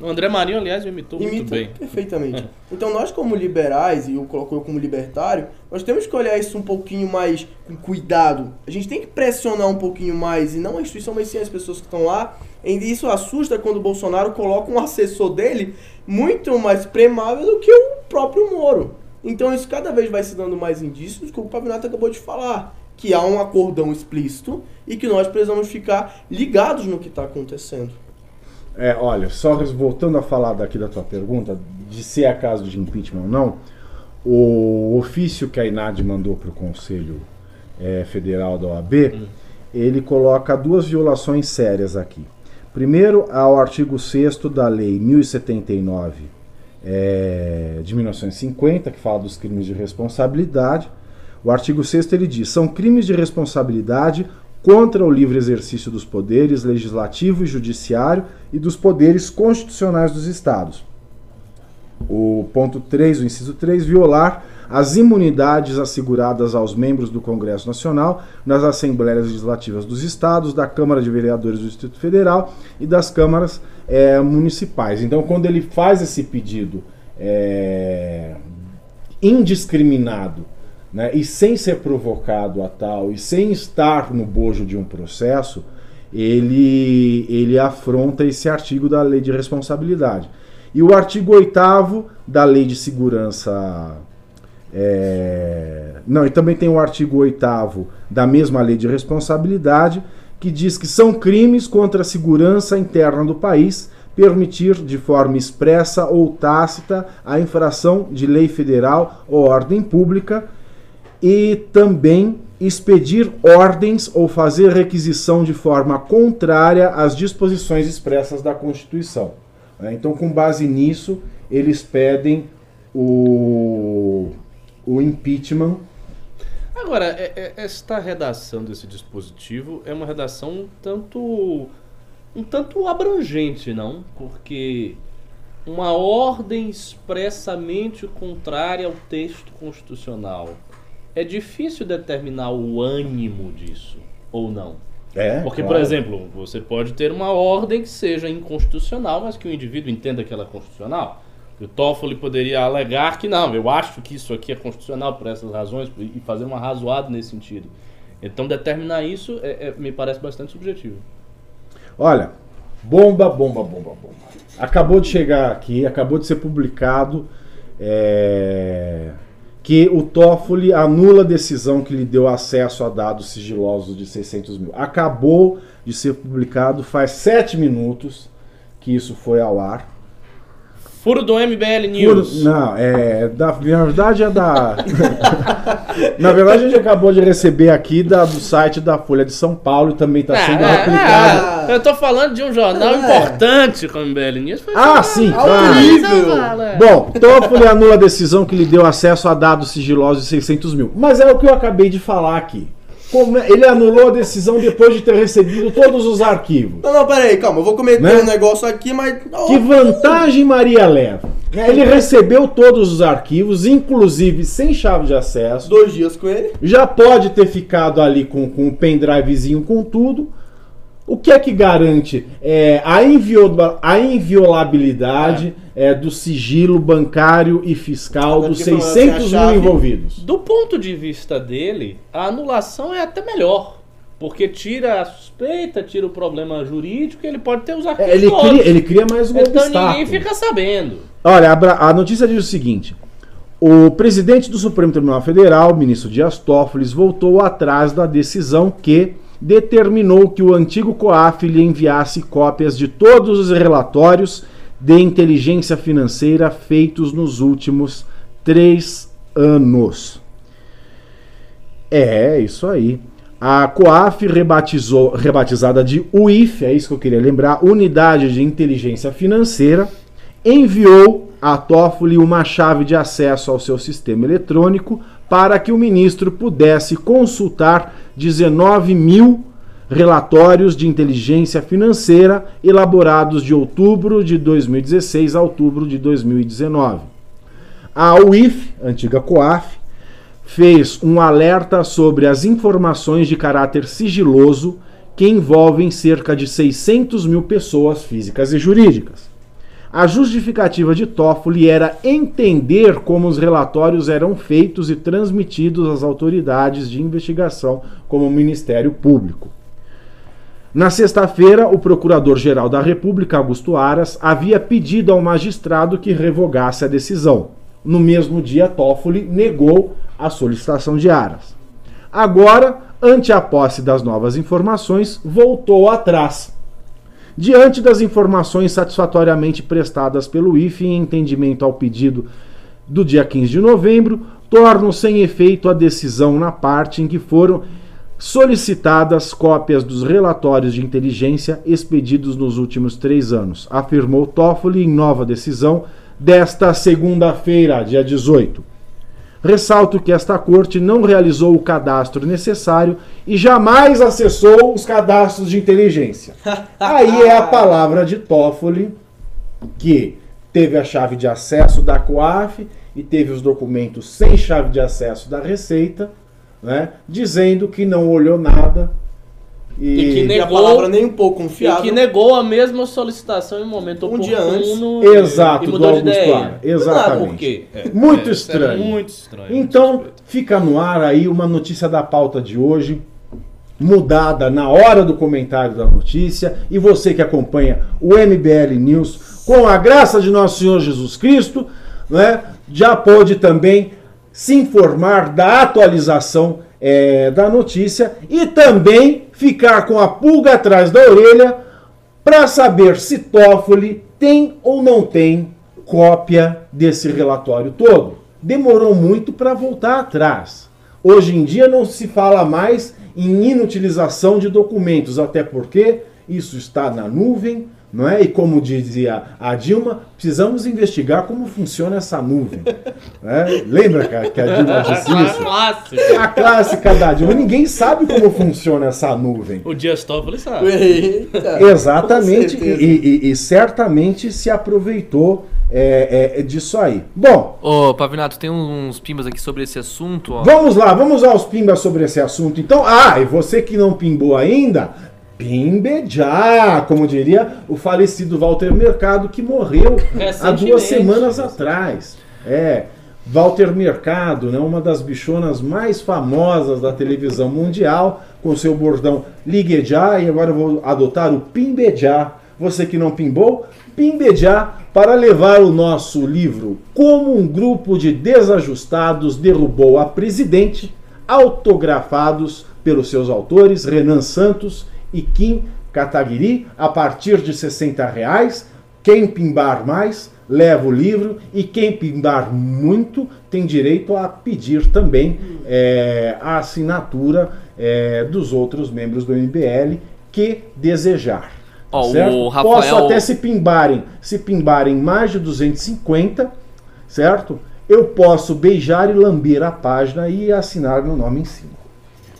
O André Marinho, aliás, imitou muito bem. perfeitamente. Então nós como liberais, e eu coloco eu como libertário, nós temos que olhar isso um pouquinho mais com cuidado. A gente tem que pressionar um pouquinho mais, e não a instituição, mas sim as pessoas que estão lá. E isso assusta quando o Bolsonaro coloca um assessor dele muito mais premável do que o próprio Moro. Então isso cada vez vai se dando mais indícios que o Pavinato acabou de falar. Que há um acordão explícito e que nós precisamos ficar ligados no que está acontecendo. É, olha, só voltando a falar daqui da tua pergunta, de se é caso de impeachment ou não, o ofício que a INAD mandou para o Conselho eh, Federal da OAB, ele coloca duas violações sérias aqui. Primeiro, ao artigo 6 da Lei 1079 eh, de 1950, que fala dos crimes de responsabilidade. O artigo 6 ele diz: são crimes de responsabilidade contra o livre exercício dos poderes legislativo e judiciário e dos poderes constitucionais dos estados. O ponto 3, o inciso 3, violar as imunidades asseguradas aos membros do Congresso Nacional nas Assembleias Legislativas dos Estados, da Câmara de Vereadores do Distrito Federal e das câmaras eh, municipais. Então, quando ele faz esse pedido eh, indiscriminado né, e sem ser provocado a tal e sem estar no bojo de um processo, ele, ele afronta esse artigo da lei de responsabilidade. E o artigo 8 da lei de segurança. é, Não, e também tem o artigo 8 da mesma lei de responsabilidade, que diz que são crimes contra a segurança interna do país permitir de forma expressa ou tácita a infração de lei federal ou ordem pública e também expedir ordens ou fazer requisição de forma contrária às disposições expressas da Constituição. né? Então, com base nisso, eles pedem o, o impeachment. Agora, é- é- esta redação desse dispositivo é uma redação um tanto, um tanto abrangente, não? Porque uma ordem expressamente contrária ao texto constitucional. É difícil determinar o ânimo disso, ou não? É, Porque, claro. por exemplo, você pode ter uma ordem que seja inconstitucional, mas que o indivíduo entenda que ela é constitucional. O Toffoli poderia alegar que não, eu acho que isso aqui é constitucional por essas razões e fazer uma razoada nesse sentido. Então, determinar isso é- é- me parece bastante subjetivo. Olha, bomba, bomba, bomba, bomba. Acabou de chegar aqui, acabou de ser publicado é, que o Toffoli anula a decisão que lhe deu acesso a dados sigilosos de 600 mil. Acabou de ser publicado faz sete minutos que isso foi ao ar. Furo do MBL News. Não, é. Da, na verdade é da. na verdade, a gente acabou de receber aqui da, do site da Folha de São Paulo e também está sendo Ah, replicado. ah, eu tô falando de um jornal É. importante como o MBL News. Foi Ah, só- sim, claro. nível. Bom, Toffoli anula a decisão que lhe deu acesso a dados sigilosos de 600 mil. Mas é o que eu acabei de falar aqui. Como é- ele anulou a decisão depois de ter recebido todos os arquivos. Não, não, peraí, calma, eu vou cometer Né? um negócio aqui, mas. Que vantagem Maria leva? né? Ele recebeu todos os arquivos, inclusive sem chave de acesso. Dois dias com ele. Já pode ter ficado ali com, com o pendrivezinho com tudo. O que é que garante é, a, a inviolabilidade é, do sigilo bancário e fiscal dos porque, pelo menos, 600 tem mil envolvidos? Do ponto de vista dele, a anulação é até melhor. Porque tira a suspeita, tira o problema jurídico e ele pode ter os arquivos É, ele, todos. cria, ele cria mais um Então obstáculo. ninguém fica sabendo. Olha, a, a notícia diz o seguinte: O presidente do Supremo Tribunal Federal, ministro Dias Toffoli, voltou atrás da decisão que determinou que o antigo COAF lhe enviasse cópias de todos os relatórios de inteligência financeira feitos nos últimos três anos. É, isso aí. A COAF rebatizou, rebatizada de UIF, é isso que eu queria lembrar, Unidade de Inteligência Financeira, enviou a Toffoli uma chave de acesso ao seu sistema eletrônico para que o ministro pudesse consultar 19 mil relatórios de inteligência financeira elaborados de outubro de 2016 a outubro de 2019. A UIF, antiga COAF, fez um alerta sobre as informações de caráter sigiloso que envolvem cerca de 600 mil pessoas físicas e jurídicas. A justificativa de Toffoli era entender como os relatórios eram feitos e transmitidos às autoridades de investigação, como o Ministério Público. Na sexta-feira, o Procurador-Geral da República, Augusto Aras, havia pedido ao magistrado que revogasse a decisão. No mesmo dia, Toffoli negou a solicitação de Aras. Agora, ante a posse das novas informações, voltou atrás Diante das informações satisfatoriamente prestadas pelo IFE em entendimento ao pedido do dia 15 de novembro, tornam sem efeito a decisão na parte em que foram solicitadas cópias dos relatórios de inteligência expedidos nos últimos três anos, afirmou Toffoli em nova decisão desta segunda-feira, dia 18. Ressalto que esta corte não realizou o cadastro necessário e jamais acessou os cadastros de inteligência. Aí é a palavra de Toffoli, que teve a chave de acesso da COAF e teve os documentos sem chave de acesso da Receita, né, dizendo que não olhou nada, E e, que E a negou- palavra nem um pouco E confiável. que negou a mesma solicitação em momento Um dia antes. oportuno Exato, e do mudou de Augusto ideia. Ara. Exatamente. Por quê? É, Muito é, estranho. é muito estranho. muito Então, suspeito. fica no ar aí uma notícia da pauta de hoje, mudada na hora do comentário da notícia. E você que acompanha o MBL News, com a graça de nosso Senhor Jesus Cristo, né, já pode também se informar da atualização eh, da notícia e também ficar com a pulga atrás da orelha para saber se Toffoli tem ou não tem cópia desse relatório todo. Demorou muito para voltar atrás. Hoje em dia não se fala mais em inutilização de documentos, até porque isso está na nuvem, não é? E como dizia a Dilma, precisamos investigar como funciona essa nuvem. né? Lembra que a, que a Dilma disse isso? Clássico. A clássica da Dilma. Ninguém sabe como funciona essa nuvem. O Dias Toffoli sabe. Eita. Exatamente, e, e- e certamente se aproveitou é, é, disso aí. Bom, Ô, Pavinato, tem uns pimbas aqui sobre esse assunto, ó. vamos lá, vamos aos pimbas sobre esse assunto. Então, ah, e você que não pimbou ainda, pimbe já, como diria o falecido Walter Mercado, que morreu há duas semanas atrás. É, Walter Mercado, né, uma das bichonas mais famosas da televisão mundial, com seu bordão Ligue já, e agora eu vou adotar o Pimbe já. Você que não pimbou, Pimbe já para levar o nosso livro Como um grupo de desajustados derrubou a presidente, autografados pelos seus autores Renan Santos e Kim Kataguiri, a partir de 60 reais. Quem pimbar mais, leva o livro e quem pimbar muito tem direito a pedir também é, a assinatura é, dos outros membros do MBL que desejar. tá Ó, o certo? Rafael- Posso até se pimbarem, se pimbarem mais de 250, certo? Eu posso beijar e lamber a página e assinar meu nome em cima.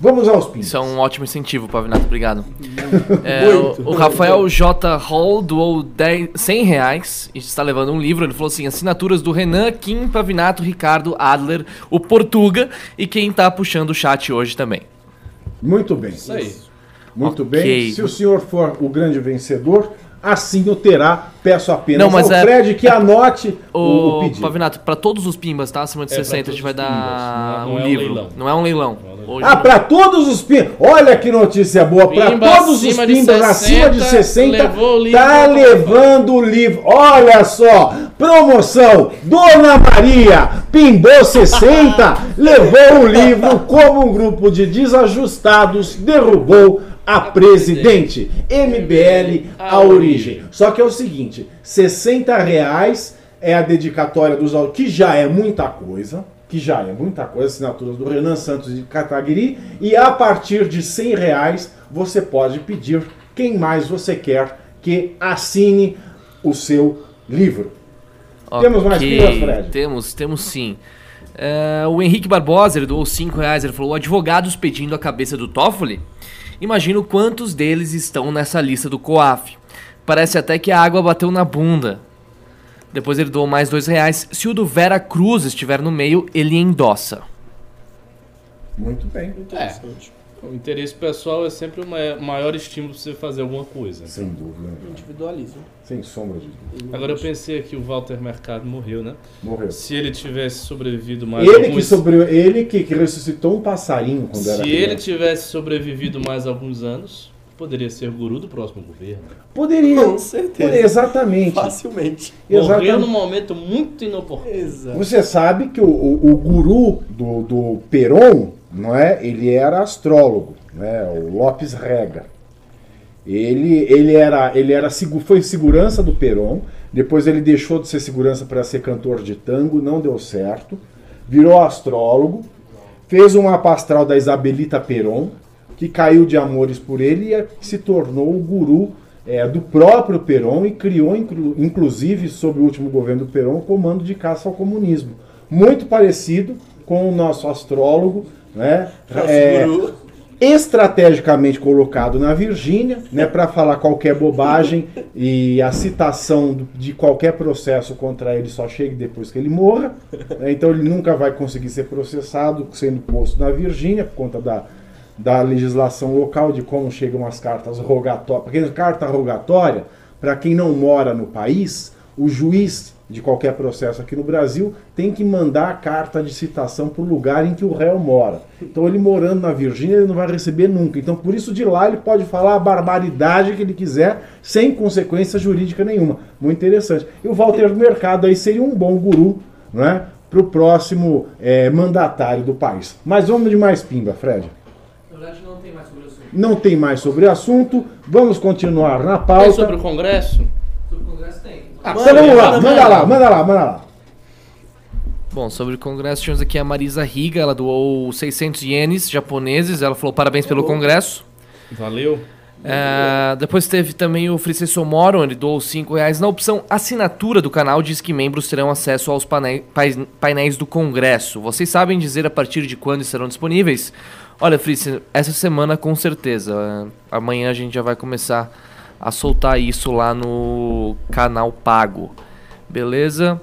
Vamos aos pimbas. Isso é um ótimo incentivo, Pavinato, obrigado. É, Muito. o, o Rafael J. Hall doou 10, 100 reais e está levando um livro. Ele falou assim: assinaturas do Renan, Kim, Pavinato, Ricardo, Adler, o Portuga e quem tá puxando o chat hoje também. Muito bem. Isso aí. Muito Ok. bem. Se o senhor for o grande vencedor, assim o terá. Peço apenas Não, mas ao é- Fred que anote o, o pedido. Pavinato, pra todos os pimbas, tá? Acima de É, pra 60 a gente vai dar pimbas, é- um não é um livro. leilão. Não é um leilão. Ah, para todos os pimbas. Olha que notícia boa. Para todos os de pimbas acima de 60, 60, levou o livro tá levando o livro. Olha só. Promoção Dona Maria pimbou 60, levou o livro como um grupo de desajustados derrubou a presidente. MBL a origem. Só que é o seguinte, 60 reais é a dedicatória dos alunos, que já é muita coisa, que já é muita coisa, assinaturas do Renan Santos de Cataguiri, e a partir de 100 reais você pode pedir quem mais você quer que assine o seu livro. Temos mais pílulas, Fred? Temos, temos sim. É, o Henrique Barbosa, ele doou 5 reais, ele falou, advogados pedindo a cabeça do Toffoli? Imagino quantos deles estão nessa lista do COAF. Parece até que a água bateu na bunda. Depois ele doou mais dois reais. Se o do Vera Cruz estiver no meio, ele endossa. Muito bem. Interessante. O interesse pessoal é sempre o ma- maior estímulo para você fazer alguma coisa. Sem dúvida. Individualismo. Sem sombra de dúvida. Agora eu pensei que o Walter Mercado morreu, né? Morreu. Se ele tivesse sobrevivido mais Ele que, alguns... sobre... ele que, que ressuscitou um passarinho quando era Se ele tivesse sobrevivido mais alguns anos, poderia ser guru do próximo governo. Poderia. Com certeza. Exatamente. Facilmente. Morreu Exatamente. num momento muito inoportuno. Exato. Você sabe que o, o, o guru do, do Peron, não é? Ele era astrólogo, né? O Lopes Rega. Ele, ele era, ele era foi segurança do Peron. Depois ele deixou de ser segurança para ser cantor de tango, não deu certo. Virou astrólogo, fez uma pastral da Isabelita Peron, que caiu de amores por ele e se tornou o guru é, do próprio Peron e criou, inclu- inclusive, sob o último governo do Peron, o comando de caça ao comunismo. Muito parecido com o nosso astrólogo, né? É, estrategicamente colocado na Virgínia, né, para falar qualquer bobagem e a citação de qualquer processo contra ele só chegue depois que ele morra. né, então ele nunca vai conseguir ser processado sendo posto na Virgínia por conta da, da legislação local de como chegam as cartas rogatórias. Porque carta rogatória, para quem não mora no país, o juiz de qualquer processo aqui no Brasil tem que mandar a carta de citação para o lugar em que o réu mora. Então ele morando na Virgínia ele não vai receber nunca. Então por isso de lá ele pode falar a barbaridade que ele quiser sem consequência jurídica nenhuma. Muito interessante. E o Walter Mercado aí seria um bom guru, né? Para o próximo eh, mandatário do país. Mas vamos de mais pimba, Fred. Na verdade, não tem mais sobre o assunto. Não tem mais sobre o assunto. Vamos continuar na pauta. Congresso? Sobre o Congresso Ah, então vamos lá, manda lá, manda lá, manda lá. Bom, sobre o congresso, tínhamos aqui a Marisa Riga, ela doou 600 ienes japoneses, ela falou parabéns pelo congresso. Valeu. É, depois teve também o Francisco Moro, ele doou 5 reais. Na opção assinatura do canal, diz que membros terão acesso aos painéis do Congresso. Vocês sabem dizer a partir de quando estarão disponíveis? Olha, Fritz, essa semana com certeza. Amanhã a gente já vai começar a soltar isso lá no canal pago. Beleza?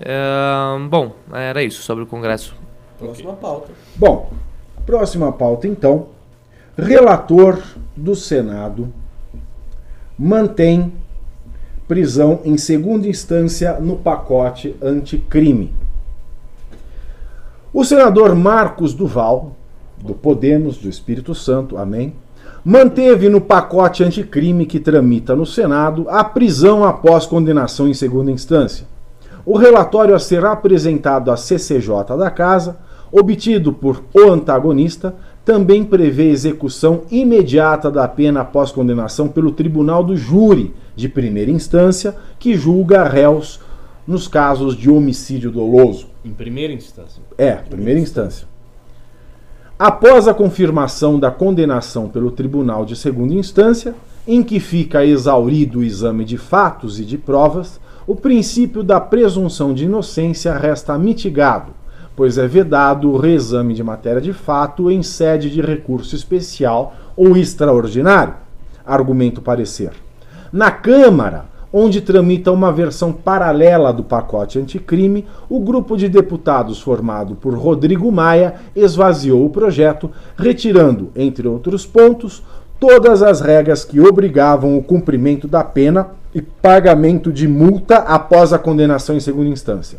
É, bom, era isso sobre o Congresso. Próxima pauta. Bom, próxima pauta então. Relator do Senado mantém prisão em segunda instância no pacote anticrime. O senador Marcos Duval, do Podemos, do Espírito Santo, amém, manteve no pacote anticrime que tramita no Senado a prisão após condenação em segunda instância. O relatório a ser apresentado à CCJ da Casa, obtido por o antagonista, também prevê execução imediata da pena após condenação pelo Tribunal do Júri de primeira instância, que julga réus nos casos de homicídio doloso. Em primeira instância. É, primeira instância. Após a confirmação da condenação pelo Tribunal de Segunda Instância, em que fica exaurido o exame de fatos e de provas, o princípio da presunção de inocência resta mitigado, pois é vedado o reexame de matéria de fato em sede de recurso especial ou extraordinário. Argumento parecer. Na Câmara, onde tramita uma versão paralela do pacote anticrime, o grupo de deputados formado por Rodrigo Maia esvaziou o projeto, retirando, entre outros pontos, todas as regras que obrigavam o cumprimento da pena e pagamento de multa após a condenação em segunda instância.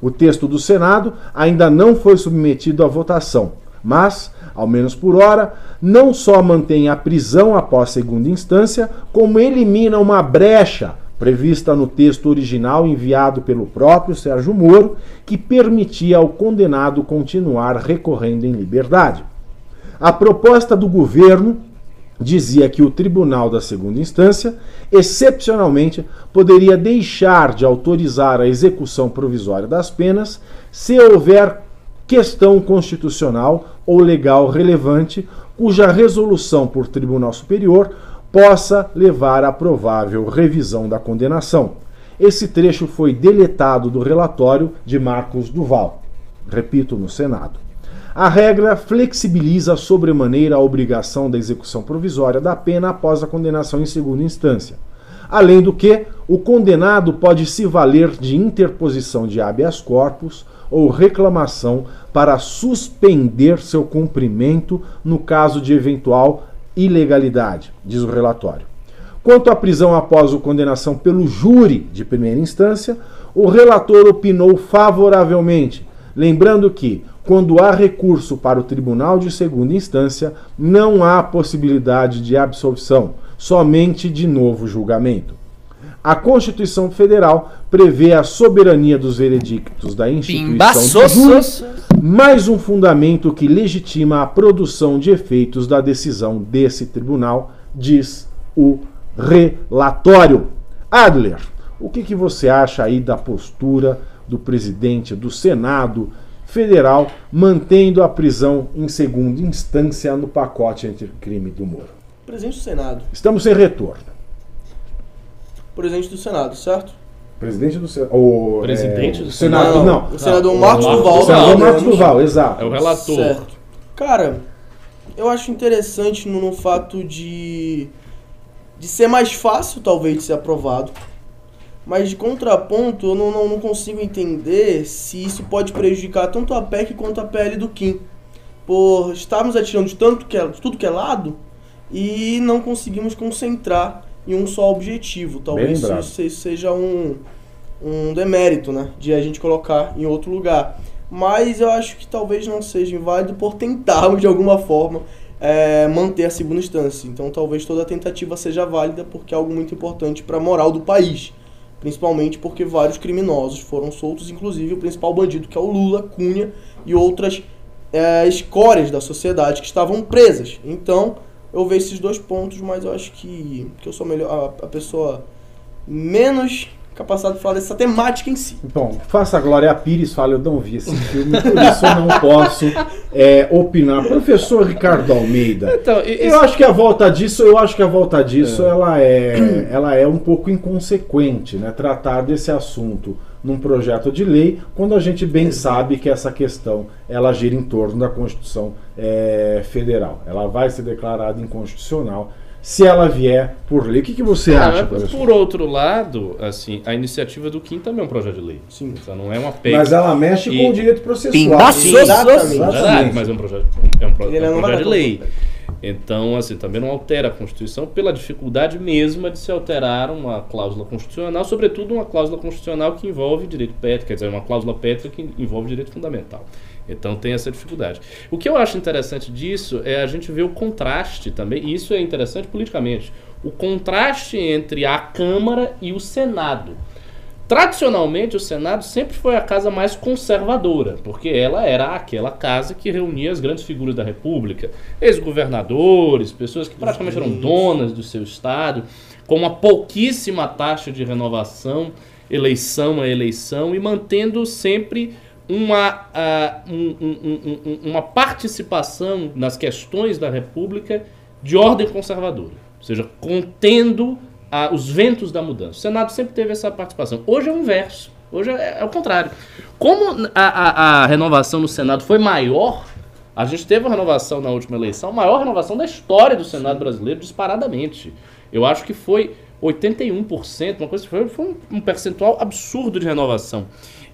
O texto do Senado ainda não foi submetido à votação, mas, ao menos por hora, não só mantém a prisão após segunda instância, como elimina uma brecha prevista no texto original enviado pelo próprio Sérgio Moro, que permitia ao condenado continuar recorrendo em liberdade. A proposta do governo dizia que o tribunal da segunda instância, excepcionalmente, poderia deixar de autorizar a execução provisória das penas se houver questão constitucional ou legal relevante cuja resolução por tribunal superior possa levar à provável revisão da condenação. Esse trecho foi deletado do relatório de Marcos Duval, repito, no Senado. A regra flexibiliza sobremaneira a obrigação da execução provisória da pena após a condenação em segunda instância. Além do que, o condenado pode se valer de interposição de habeas corpus ou reclamação para suspender seu cumprimento no caso de eventual ilegalidade, diz o relatório. Quanto à prisão após a condenação pelo júri de primeira instância, o relator opinou favoravelmente, lembrando que, quando há recurso para o tribunal de segunda instância, não há possibilidade de absolvição, somente de novo julgamento. A Constituição Federal prevê a soberania dos veredictos da instituição do júri, mais um fundamento que legitima a produção de efeitos da decisão desse tribunal, diz o relatório. Adler, o que, que você acha aí da postura do presidente do Senado Federal mantendo a prisão em segunda instância no pacote anticrime do Moro? Presidente do Senado. Estamos sem retorno. Presidente do Senado, certo? Presidente do Senado. O, Presidente é, do Senado. Não, Não. O senador Não, Marcos Duval. O senador Marcos. Duval, exato. É o relator. Certo. Cara, eu acho interessante no, no fato de, de ser mais fácil, talvez, de ser aprovado. Mas de contraponto, eu não, não, não consigo entender se isso pode prejudicar tanto a PEC quanto a PL do Kim. Por estarmos atirando de, tanto que é, de tudo que é lado e não conseguimos concentrar em um só objetivo. Talvez isso, isso seja um, um demérito, né? De a gente colocar em outro lugar. Mas eu acho que talvez não seja inválido por tentarmos de alguma forma é, manter a segunda instância. Então talvez toda tentativa seja válida porque é algo muito importante para a moral do país. Principalmente porque vários criminosos foram soltos, inclusive o principal bandido, que é o Lula, Cunha e outras é, escórias da sociedade que estavam presas. Então, eu vejo esses dois pontos, mas eu acho que, que eu sou melhor, a, a pessoa menos capacitada de falar dessa temática em si. Bom, faça a Glória Pires, fala, eu não vi esse filme, por isso eu não posso é, opinar. Professor Ricardo Almeida, Então, e- eu acho que a volta disso, eu acho que a volta disso, ela é, ela é um pouco inconsequente, né? Tratar desse assunto num projeto de lei, quando a gente bem sabe que essa questão ela gira em torno da Constituição é, Federal. Ela vai ser declarada inconstitucional se ela vier por lei. O que, que você Ah, acha, mas professor? por outro lado, assim, a iniciativa do Kim também é um projeto de lei. Sim. Então não é uma PEC. Mas ela mexe E- com o direito processual. Pimbaço. Exatamente. Verdade, mas é um projeto, é um, pro- Ele é um projeto de lei. conta. Então, assim, também não altera a Constituição pela dificuldade mesma de se alterar uma cláusula constitucional, sobretudo uma cláusula constitucional que envolve direito pétrio, quer dizer, uma cláusula pétrea que envolve direito fundamental. Então tem essa dificuldade. O que eu acho interessante disso é a gente ver o contraste também, e isso é interessante politicamente, o contraste entre a Câmara e o Senado. Tradicionalmente, o Senado sempre foi a casa mais conservadora, porque ela era aquela casa que reunia as grandes figuras da República, ex-governadores, pessoas que praticamente eram donas do seu estado, com uma pouquíssima taxa de renovação, eleição a eleição, e mantendo sempre uma, um- um- um- um- uma participação nas questões da República de ordem conservadora, ou seja, contendo ah, os ventos da mudança. O Senado sempre teve essa participação. Hoje é o inverso. Hoje é, é o contrário. Como a, a- a renovação no Senado foi maior, a gente teve uma renovação na última eleição, a maior renovação da história do Senado brasileiro, disparadamente. Eu acho que foi 81%, uma coisa foi, foi um, um percentual absurdo de renovação.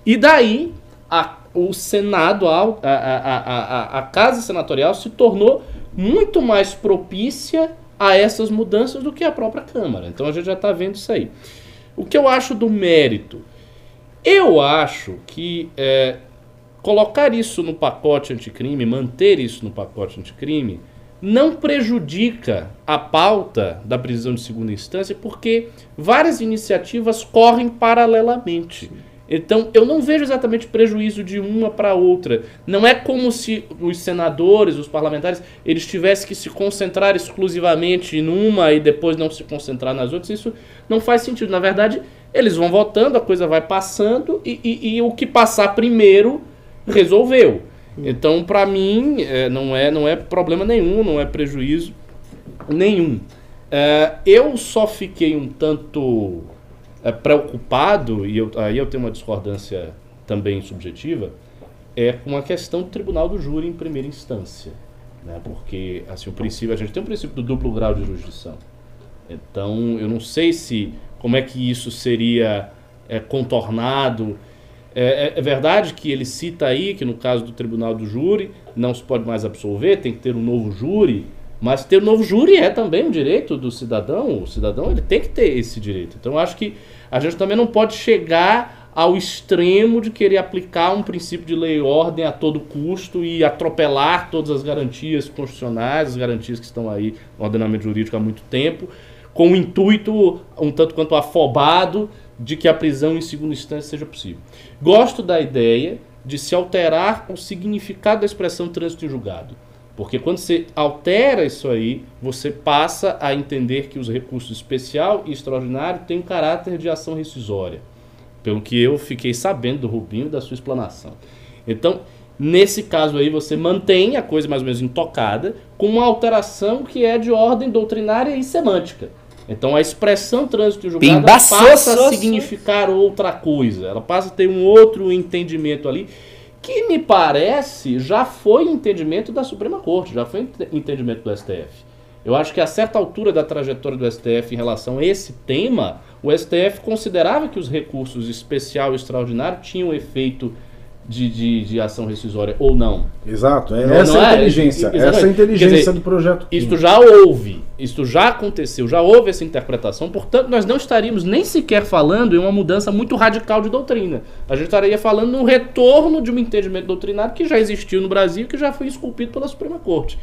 E daí, a- o Senado, a, a, a, a, a Casa Senatorial se tornou muito mais propícia a essas mudanças do que a própria Câmara. Então a gente já está vendo isso aí. O que eu acho do mérito? Eu acho que é, colocar isso no pacote anticrime, manter isso no pacote anticrime, não prejudica a pauta da prisão de segunda instância, porque várias iniciativas correm paralelamente. Então, eu não vejo exatamente prejuízo de uma para outra. Não é como se os senadores, os parlamentares, eles tivessem que se concentrar exclusivamente numa e depois não se concentrar nas outras. Isso não faz sentido. Na verdade, eles vão votando, a coisa vai passando e, e- e o que passar primeiro resolveu. Então, para mim, é, não, é, não é problema nenhum, não é prejuízo nenhum. É, eu só fiquei um tanto é, preocupado, e eu, aí eu tenho uma discordância também subjetiva, é com a questão do tribunal do júri em primeira instância. Né? Porque assim, o princípio, a gente tem um princípio do duplo grau de jurisdição. Então, eu não sei se como é que isso seria é, contornado. É, é- é verdade que ele cita aí que no caso do tribunal do júri não se pode mais absolver, tem que ter um novo júri. Mas ter um novo júri é também um direito do cidadão. O cidadão ele tem que ter esse direito. Então, eu acho que a gente também não pode chegar ao extremo de querer aplicar um princípio de lei e ordem a todo custo e atropelar todas as garantias constitucionais, as garantias que estão aí no ordenamento jurídico há muito tempo, com o intuito um tanto quanto afobado de que a prisão em segunda instância seja possível. Gosto da ideia de se alterar o significado da expressão trânsito em julgado. Porque quando você altera isso aí, você passa a entender que os recursos especial e extraordinário têm um caráter de ação rescisória. Pelo que eu fiquei sabendo do Rubinho e da sua explanação. Então, nesse caso aí, você mantém a coisa mais ou menos intocada, com uma alteração que é de ordem doutrinária e semântica. Então, a expressão trânsito julgado passa a significar outra coisa. Ela passa a ter um outro entendimento ali, que me parece já foi entendimento da Suprema Corte, já foi ente- entendimento do STF. Eu acho que a certa altura da trajetória do STF em relação a esse tema, o STF considerava que os recursos especial e extraordinário tinham efeito de, de, de ação rescisória ou não. Exato, é Não, essa não é? inteligência. Exatamente. Essa é inteligência dizer, do projeto. Isto já houve, isto já aconteceu, já houve essa interpretação, portanto, nós não estaríamos nem sequer falando em uma mudança muito radical de doutrina. A gente estaria falando num retorno de um entendimento doutrinário que já existiu no Brasil, que já foi esculpido pela Suprema Corte.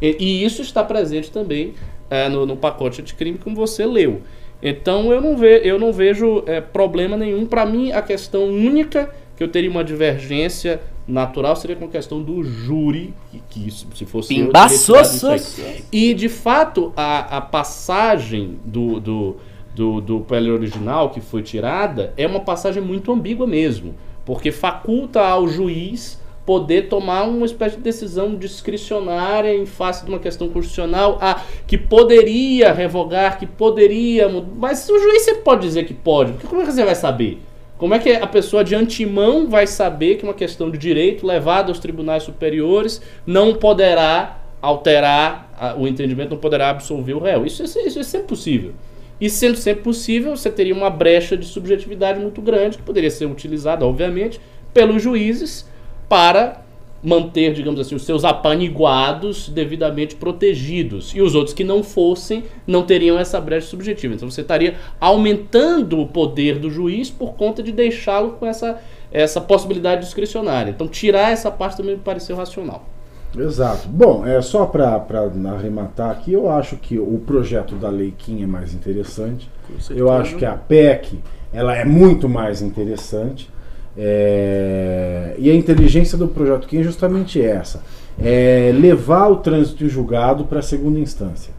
E, e isso está presente também eh, no, no pacote de crime como você leu. Então eu não, ve, eu não vejo eh, problema nenhum. Para mim, a questão única que eu teria uma divergência natural seria com a questão do júri, que, que isso, se fosse eu, Pimba, teria tirado isso so, aí. so. E de fato, a, a passagem do, do, do, do PL original que foi tirada é uma passagem muito ambígua mesmo, porque faculta ao juiz poder tomar uma espécie de decisão discricionária em face de uma questão constitucional ah, que poderia revogar, que poderia. Mas o juiz você pode dizer que pode, porque como é que você vai saber? Como é que a pessoa de antemão vai saber que uma questão de direito levada aos tribunais superiores não poderá alterar a- o entendimento, não poderá absolver o réu? Isso, isso, isso é sempre possível. E sendo sempre possível, você teria uma brecha de subjetividade muito grande que poderia ser utilizada, obviamente, pelos juízes para manter, digamos assim, os seus apaniguados devidamente protegidos. E os outros que não fossem não teriam essa brecha subjetiva. Então você estaria aumentando o poder do juiz por conta de deixá-lo com essa, essa possibilidade discricionária. Então tirar essa parte também me pareceu racional. Exato. Bom, é só para arrematar aqui, eu acho que o projeto da Lei Kim é mais interessante. Eu acho que a PEC ela é muito mais interessante. É, E a inteligência do projeto Kim é justamente essa: é levar o trânsito em julgado para a segunda instância.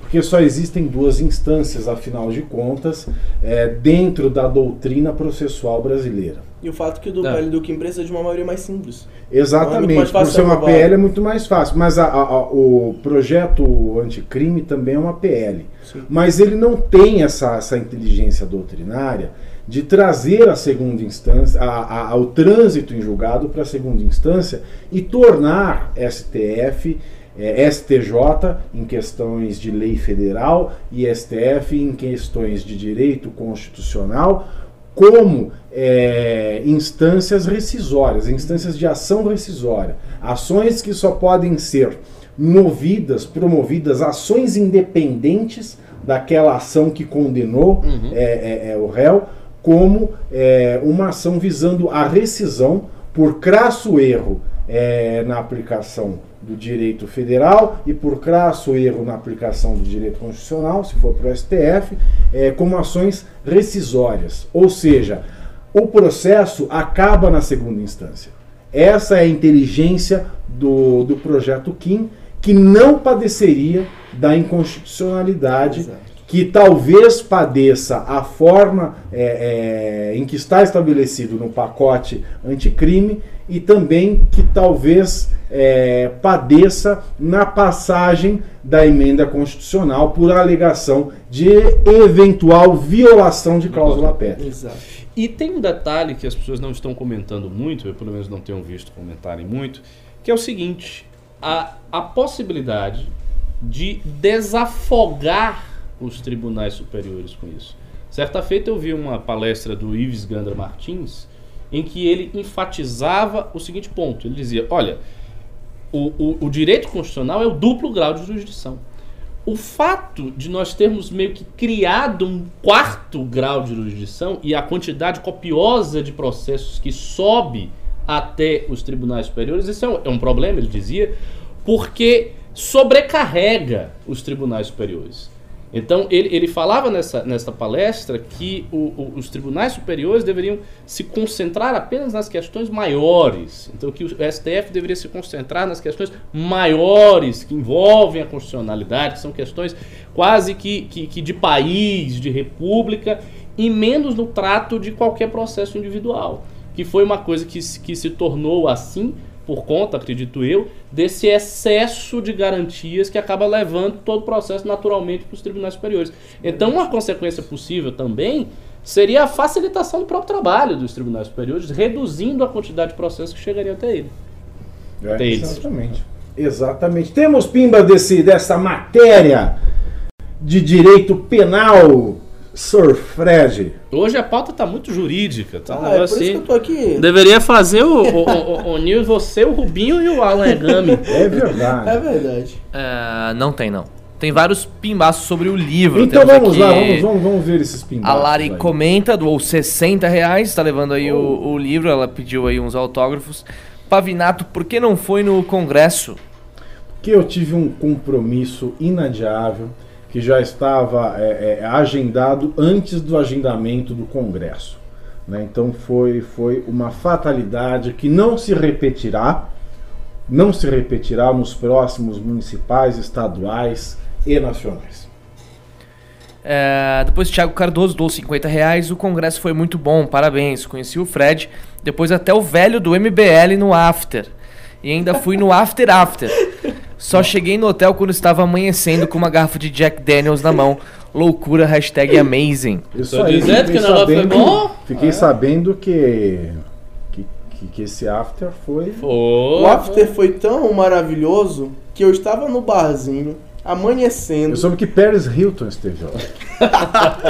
Porque só existem duas instâncias, afinal de contas, é, dentro da doutrina processual brasileira. E o fato que o do Tá. PL do Kim precisa de uma maioria mais simples. Exatamente, mais por ser uma. PL é muito mais fácil, mas a- a- a- o projeto anticrime também é uma PL. Sim. Mas ele não tem essa, essa inteligência doutrinária de trazer a segunda instância, a- a- o trânsito em julgado para a segunda instância e tornar STF, eh, STJ em questões de lei federal e STF em questões de direito constitucional como é, instâncias rescisórias, instâncias de ação rescisória, ações que só podem ser movidas, promovidas, ações independentes daquela ação que condenou é, é, é, o réu, como é, uma ação visando a rescisão por crasso erro é, na aplicação do direito federal e por crasso erro na aplicação do direito constitucional, se for para o STF, é, como ações rescisórias. Ou seja, o processo acaba na segunda instância. Essa é a inteligência do, do projeto Kim, que não padeceria da inconstitucionalidade Exato. Que talvez padeça a forma é, é, em que está estabelecido no pacote anticrime e também que talvez é, padeça na passagem da emenda constitucional por alegação de eventual violação de cláusula pétrea. Exato. E tem um detalhe que as pessoas não estão comentando muito, eu pelo menos não tenho visto comentarem muito, que é o seguinte: a, a possibilidade de desafogar os tribunais superiores com isso. Certa feita eu vi uma palestra do Ives Gandra Martins em que ele enfatizava o seguinte ponto: ele dizia, olha, o, o, o direito constitucional é o duplo grau de jurisdição. O fato de nós termos meio que criado um quarto grau de jurisdição e a quantidade copiosa de processos que sobe até os tribunais superiores, isso é um, é um problema, ele dizia, porque sobrecarrega os tribunais superiores. Então, ele, ele falava nessa, nessa palestra que o- o- os tribunais superiores deveriam se concentrar apenas nas questões maiores. Então, que o STF deveria se concentrar nas questões maiores, que envolvem a constitucionalidade, que são questões quase que, que, que de país, de república, e menos no trato de qualquer processo individual. Que foi uma coisa que, que se tornou assim por conta, acredito eu, desse excesso de garantias que acaba levando todo o processo naturalmente para os tribunais superiores. Então, uma consequência possível também seria a facilitação do próprio trabalho dos tribunais superiores, reduzindo a quantidade de processos que chegariam até ele. É, Deles. exatamente. Exatamente. Temos pimba desse, dessa matéria de direito penal, Sir Fred. Hoje a pauta está muito jurídica, tá? Ah, é por negócio isso que assim. eu tô aqui. Deveria fazer o, o, o, o Nils, você, o Rubinho e o Alan Egami. É verdade. É verdade. É, não tem, não. Tem vários pimbaços sobre o livro. Então Temos vamos aqui- lá, vamos, vamos, vamos ver esses pimbas. A Lari comenta, doou 60 reais, tá levando aí o, o livro, ela pediu aí uns autógrafos. Pavinato, por que não foi no congresso? que eu tive um compromisso inadiável que já estava é, é, agendado antes do agendamento do Congresso. né? Então foi, foi uma fatalidade que não se repetirá, não se repetirá nos próximos municipais, estaduais e nacionais. É, depois Thiago Cardoso doou 50 reais, o congresso foi muito bom, parabéns. Conheci o Fred, depois até o velho do MBL no After. E ainda fui no After After. Só cheguei no hotel quando estava amanhecendo com uma garrafa de Jack Daniels na mão. Loucura, hashtag amazing. Isso aí, dizendo fiquei que o negócio foi sabendo- bom. Fiquei sabendo que, que, esse after foi. Ô, O after foi tão maravilhoso que eu estava no barzinho, amanhecendo. Eu soube que Paris Hilton esteve lá.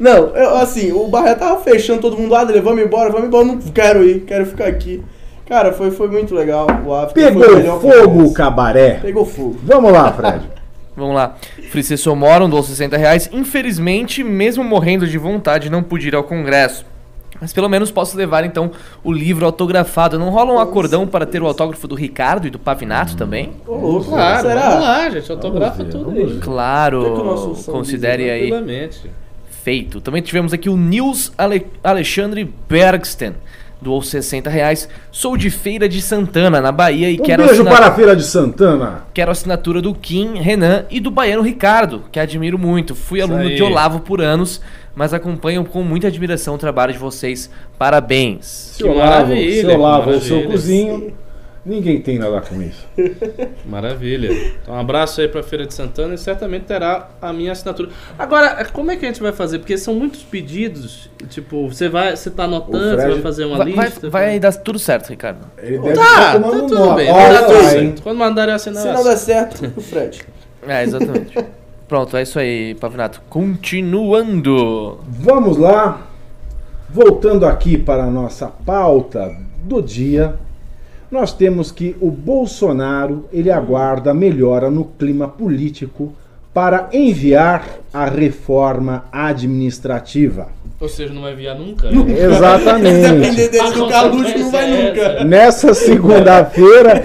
Não, eu, assim, o bar já tava fechando, todo mundo, Adler, vamos embora, vamos embora, não quero ir, quero ficar aqui. Cara, foi, foi muito legal o o Pegou fogo o cabaré. Pegou fogo. Vamos lá, Fred. Vamos lá. Frice Somoron doou 60 reais. Infelizmente, mesmo morrendo de vontade, não pude ir ao congresso. Mas pelo menos posso levar então o livro autografado. Não rola um acordão para ter o autógrafo do Ricardo e do Pavinato também? Ô, louco, Claro, será? vamos lá, gente. Autografa tudo ver. Claro. É Considere aí. Feito. Também tivemos aqui o Nils Ale- Alexandre Bergsten. Doou 60 reais. Sou de Feira de Santana, na Bahia, e Um quero, beijo assina- para a Feira de Santana. quero a assinatura do Kim, Renan e do baiano Ricardo, que admiro muito. Fui Isso aluno aí. de Olavo por anos, mas acompanho com muita admiração o trabalho de vocês. Parabéns. Se Que Olavo, maravilha, se que Olavo o seu cozinho, ninguém tem nada com isso. Maravilha. Então, um abraço aí pra Feira de Santana e certamente terá a minha assinatura. Agora, como é que a gente vai fazer? Porque são muitos pedidos. Tipo, você vai, você tá anotando, O você Fred- vai fazer uma Vai, vai, lista. vai dar tudo certo, Ricardo. Ele deve Tá, estar tá tomando tudo nota. bem. Olha Vai tudo certo. Quando mandarem assinar, Se não der certo, o Fred. É, exatamente. Pronto, é isso aí, Pavinato. Continuando. Vamos lá. Voltando aqui para a nossa pauta do dia, nós temos que o Bolsonaro ele aguarda melhora no clima político para enviar a reforma administrativa. Ou seja, não vai enviar nunca? Se depender Exatamente. dele A do Carluxo, não vai é nunca. essa. Nessa segunda-feira,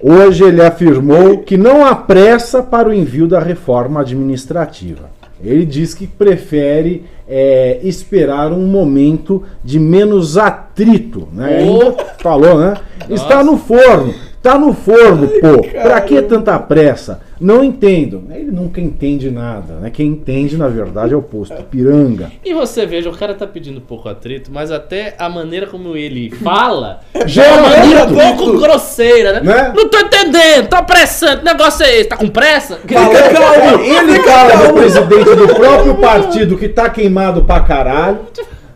hoje ele afirmou que não há pressa para o envio da reforma administrativa. Ele diz que prefere é, esperar um momento de menos atrito, né? Oh. Ainda falou, né? Está no forno, está no forno, pô. Pra que tanta pressa? Não entendo. Ele nunca entende nada, né? Quem entende, na verdade, é o posto piranga. E você veja, o cara tá pedindo pouco atrito, mas até a maneira como ele fala Gera é um atrito. pouco grosseira, né? Né? Não tô entendendo, tô apressando, que negócio é esse? Tá com pressa? Fala- ele fala do presidente do próprio partido que tá queimado pra caralho.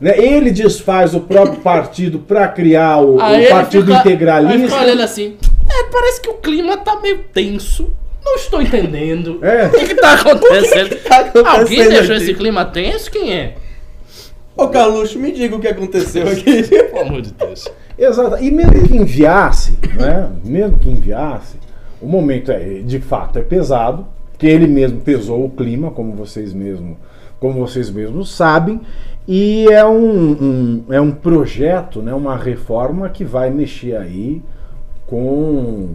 Né? Ele desfaz o próprio partido pra criar o, o Aí ele partido fica- Aí integralista. fica olhando assim, é, parece que o clima tá meio tenso. Não estou entendendo. É. O que que tá acontecendo? tá acontecendo Alguém deixou aqui? esse clima tenso? Quem é? Ô Carluxo, me diga o que aconteceu aqui. Pelo amor de Deus. Exato. E mesmo que enviasse, né? Mesmo que enviasse, o momento é, de fato é pesado, que ele mesmo pesou o clima, como vocês mesmo, como vocês mesmos sabem, e é um, um- é um projeto, né? Uma reforma que vai mexer aí com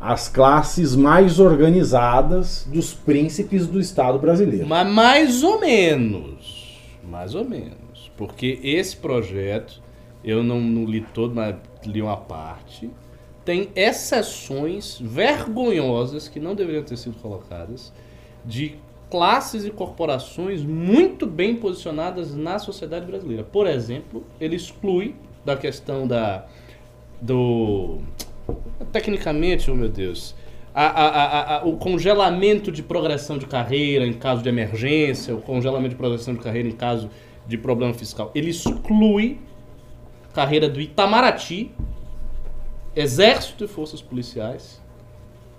as classes mais organizadas dos príncipes do Estado brasileiro. Mas mais ou menos. Mais ou menos. Porque esse projeto, eu não, não li todo, mas li uma parte. Tem exceções vergonhosas que não deveriam ter sido colocadas de classes e corporações muito bem posicionadas na sociedade brasileira. Por exemplo, ele exclui da questão da do tecnicamente, oh meu Deus, a- a- a- o congelamento de progressão de carreira em caso de emergência, o congelamento de progressão de carreira em caso de problema fiscal, ele exclui carreira do Itamaraty, Exército e Forças Policiais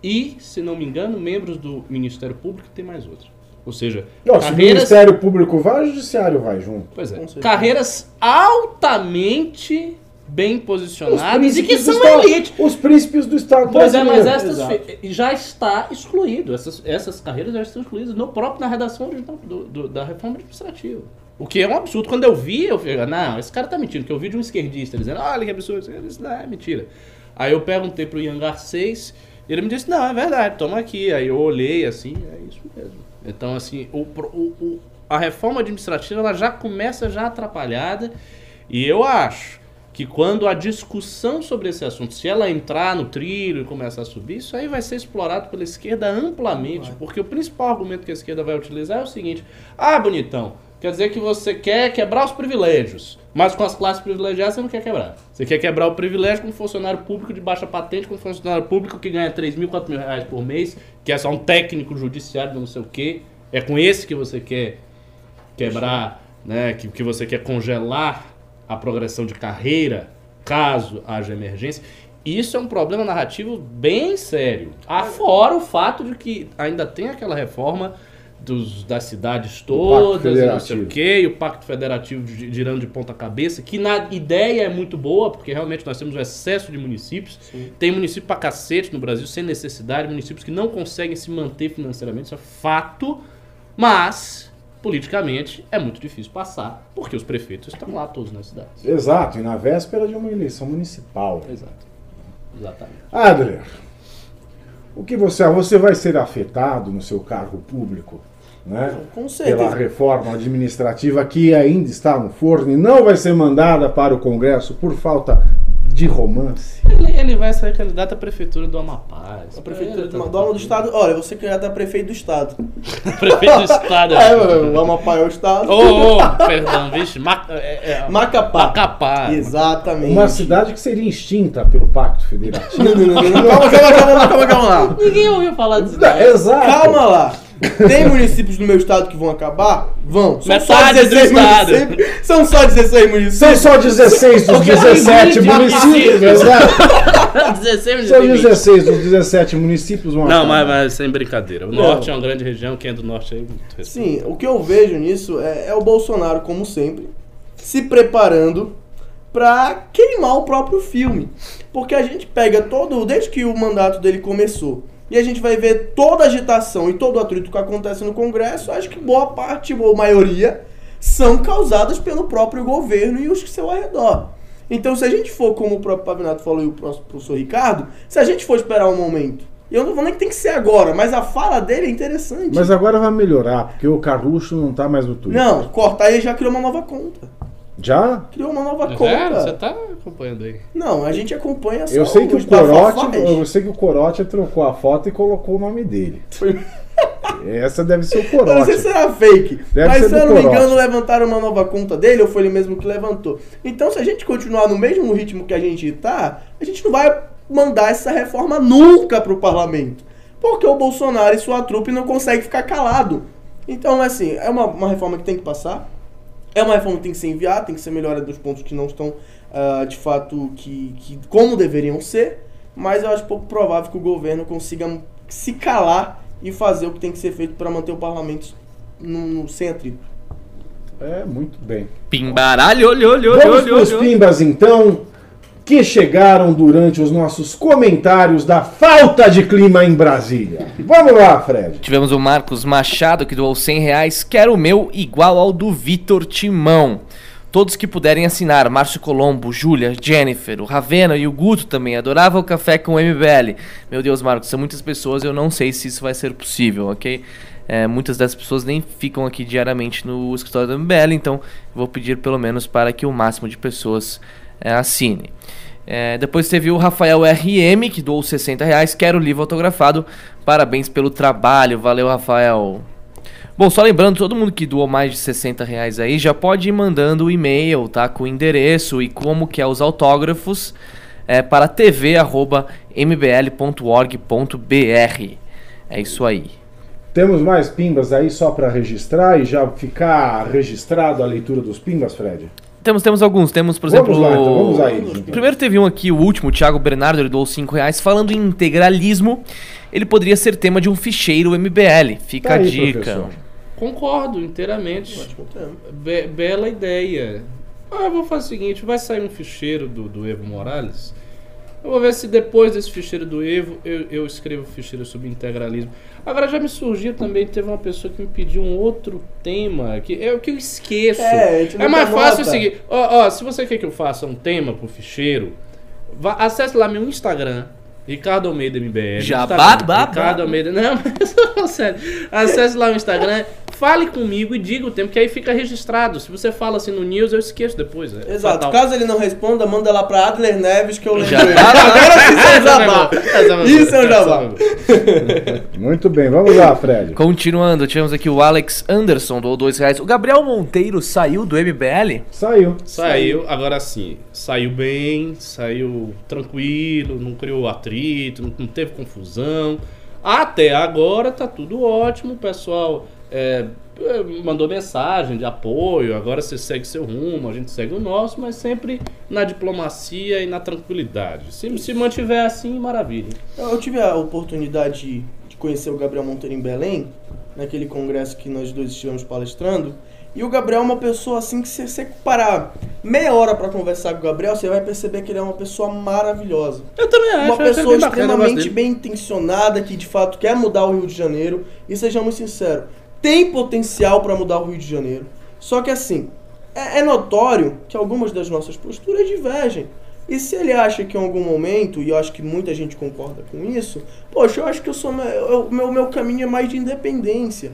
e, se não me engano, membros do Ministério Público e tem mais outra. Ou seja, se o Ministério Público vai, o Judiciário vai junto. Pois é. Carreiras altamente bem Os posicionadas e que são Estado- elite. Os príncipes do Estado Pois é, mas estas já está excluído. Essas, essas carreiras já estão excluídas no próprio na redação original do- do- da reforma administrativa. O que é um absurdo. Quando eu vi, eu falei, não, esse cara tá mentindo. Que eu vi de um esquerdista dizendo, olha que absurdo, isso não é mentira. Aí eu perguntei pro Ian Garcês, e ele me disse, não, é verdade, toma aqui. Aí eu olhei assim, é isso mesmo. Então, assim, o, o- o- a reforma administrativa ela já começa já atrapalhada. E eu acho que quando a discussão sobre esse assunto, se ela entrar no trilho e começar a subir, isso aí vai ser explorado pela esquerda amplamente, porque o principal argumento que a esquerda vai utilizar é o seguinte: ah, bonitão, quer dizer que você quer quebrar os privilégios, mas com as classes privilegiadas você não quer quebrar. Você quer quebrar o privilégio com um funcionário público de baixa patente, com um funcionário público que ganha 3 mil, 4 mil reais por mês, que é só um técnico judiciário não sei o quê. É com esse que você quer quebrar, né, que, que você quer congelar a progressão de carreira caso haja emergência. Isso é um problema narrativo bem sério. Afora o fato de que ainda tem aquela reforma dos, das cidades todas, e não sei o quê, e o Pacto Federativo gi- girando de ponta cabeça, que na ideia é muito boa, porque realmente nós temos um excesso de municípios. Tem município pra cacete no Brasil, sem necessidade, municípios que não conseguem se manter financeiramente, isso é fato. Mas, politicamente, é muito difícil passar, porque os prefeitos estão lá todos nas cidades. Exato, e na véspera de uma eleição municipal. Exato. Exatamente. Adler, o que você você vai ser afetado no seu cargo público, né? Com Pela reforma administrativa que ainda está no forno e não vai ser mandada para o Congresso por falta de romance. Ele, ele vai ser candidato à prefeitura do Amapá. A prefeitura do tá- dono do estado. Olha, você candidato a prefeito do estado. Prefeito do estado. É, o Amapá é o estado. Ô, ô, perdão, vixe. Ma, é, é, Macapá. Macapá. Exatamente. Uma cidade que seria extinta pelo Pacto Federativo. Não, não, não, não, não. Calma, calma, calma, calma, calma lá. Ninguém ouviu falar disso. Exato. Calma lá. Tem municípios no meu estado que vão acabar? Vão. São só Metade do 16 estado. municípios. São só 16 municípios. São só 16 dos Porque tem 17 20 municípios, exato. 16 São minutos. 16 dos 17 municípios vão Não, mas, mas sem brincadeira. O Não. norte é uma grande região, quem é do norte aí. muito respeito. Sim, o que eu vejo nisso é, é o Bolsonaro, como sempre, se preparando pra queimar o próprio filme. Porque a gente pega todo, desde que o mandato dele começou, e a gente vai ver toda a agitação e todo o atrito que acontece no Congresso, acho que boa parte ou maioria são causadas pelo próprio governo e os que ao redor. Então, se a gente for, como o próprio Pavinato falou e o professor Ricardo, se a gente for esperar um momento, e eu não vou nem que tem que ser agora, mas a fala dele é interessante. Mas agora vai melhorar, porque o Carluxo não tá mais no Twitter. Não, cortar ele já criou uma nova conta. Já? Criou uma nova É, conta. você tá acompanhando aí. Não, a gente acompanha só Eu sei que o Corote, eu sei que o Corote trocou a foto e colocou o nome dele. Essa deve ser o Eu não sei Corote. se era fake. Deve mas se eu não me Corote. engano, levantaram uma nova conta dele ou foi ele mesmo que levantou. Então, se a gente continuar no mesmo ritmo que a gente tá, a gente não vai mandar essa reforma nunca pro parlamento. Porque o Bolsonaro e sua trupe não conseguem ficar calado. Então, assim, é uma, uma reforma que tem que passar. É uma reforma que tem que ser enviada, tem que ser melhorada dos pontos que não estão, ah, de fato, que, que como deveriam ser. Mas eu acho pouco provável que o governo consiga se calar e fazer o que tem que ser feito para manter o parlamento no, no- sem atrito. É, muito bem. Pimbaralho, olho, olho, olho, Vamos olho, para os olho. pimbas então, que chegaram durante os nossos comentários da falta de clima em Brasília. Vamos lá, Fred. Tivemos o Marcos Machado que doou 100 reais. Quero o meu igual ao do Vitor Timão. Todos que puderem assinar, Márcio Colombo, Júlia, Jennifer, o Ravena e o Guto também. Adorava o café com o MBL. Meu Deus, Marcos, são muitas pessoas, eu não sei se isso vai ser possível, ok? É, muitas dessas pessoas nem ficam aqui diariamente no escritório do MBL, então vou pedir pelo menos para que o máximo de pessoas é, assine. É, depois teve o Rafael RM, que doou 60 reais. Quero o livro autografado. Parabéns pelo trabalho. Valeu, Rafael. Bom, só lembrando, todo mundo que doou mais de 60 reais aí já pode ir mandando o e-mail, tá? Com o endereço e como que é os autógrafos é, para tv.mbl.org.br. É isso aí. Temos mais pimbas aí só para registrar e já ficar registrado a leitura dos pimbas, Fred? Temos, temos alguns. Temos, por exemplo. Vamos lá, então, vamos aí. então. Primeiro teve um aqui, o último, o Thiago Bernardo, ele doou 5 reais. Falando em integralismo, ele poderia ser tema de um ficheiro MBL. Fica Tá a aí, dica. professor. Concordo inteiramente. Be- bela ideia. Ah, eu vou fazer o seguinte: vai sair um ficheiro do, do Evo Morales. Eu vou ver se depois desse ficheiro do Evo eu, eu escrevo ficheiro sobre integralismo. Agora já me surgiu também, teve uma pessoa que me pediu um outro tema que é o que eu esqueço. É, a gente É mais fácil o seguinte: ó, ó, se você quer que eu faça um tema pro ficheiro, vá, acesse lá meu Instagram. Ricardo Almeida MBL. Instagram, babá. Ricardo Almeida. Não, mas eu tô sério. Acesse lá o Instagram, fale comigo e diga o tempo, que aí fica registrado. Se você fala assim no news, eu esqueço depois. É Exato. fatal. Caso ele não responda, manda lá pra Adler Neves que eu lembro Já tá lá. Agora sim, jabá. Isso é essa jabá. Muito bem, vamos lá, Fred. Continuando, tivemos aqui o Alex Anderson, doou 2 reais. O Gabriel Monteiro saiu do MBL? Saiu. Saiu, agora sim, saiu bem, saiu tranquilo, não criou atrito, não, não teve confusão. Até agora tá tudo ótimo, o pessoal é, mandou mensagem de apoio, agora você segue seu rumo, a gente segue o nosso, mas sempre na diplomacia e na tranquilidade. Se, se mantiver assim, maravilha. Eu tive a oportunidade de conhecer o Gabriel Monteiro em Belém, naquele congresso que nós dois estivemos palestrando. E o Gabriel é uma pessoa assim que se você parar meia hora pra conversar com o Gabriel, você vai perceber que ele é uma pessoa maravilhosa. Eu também acho, uma pessoa extremamente bem intencionada que de fato quer mudar o Rio de Janeiro. E sejamos sinceros, tem potencial para mudar o Rio de Janeiro. Só que assim, é, é notório que algumas das nossas posturas divergem. E se ele acha que em algum momento, e eu acho que muita gente concorda com isso, poxa, eu acho que eu sou o meu, meu caminho é mais de independência.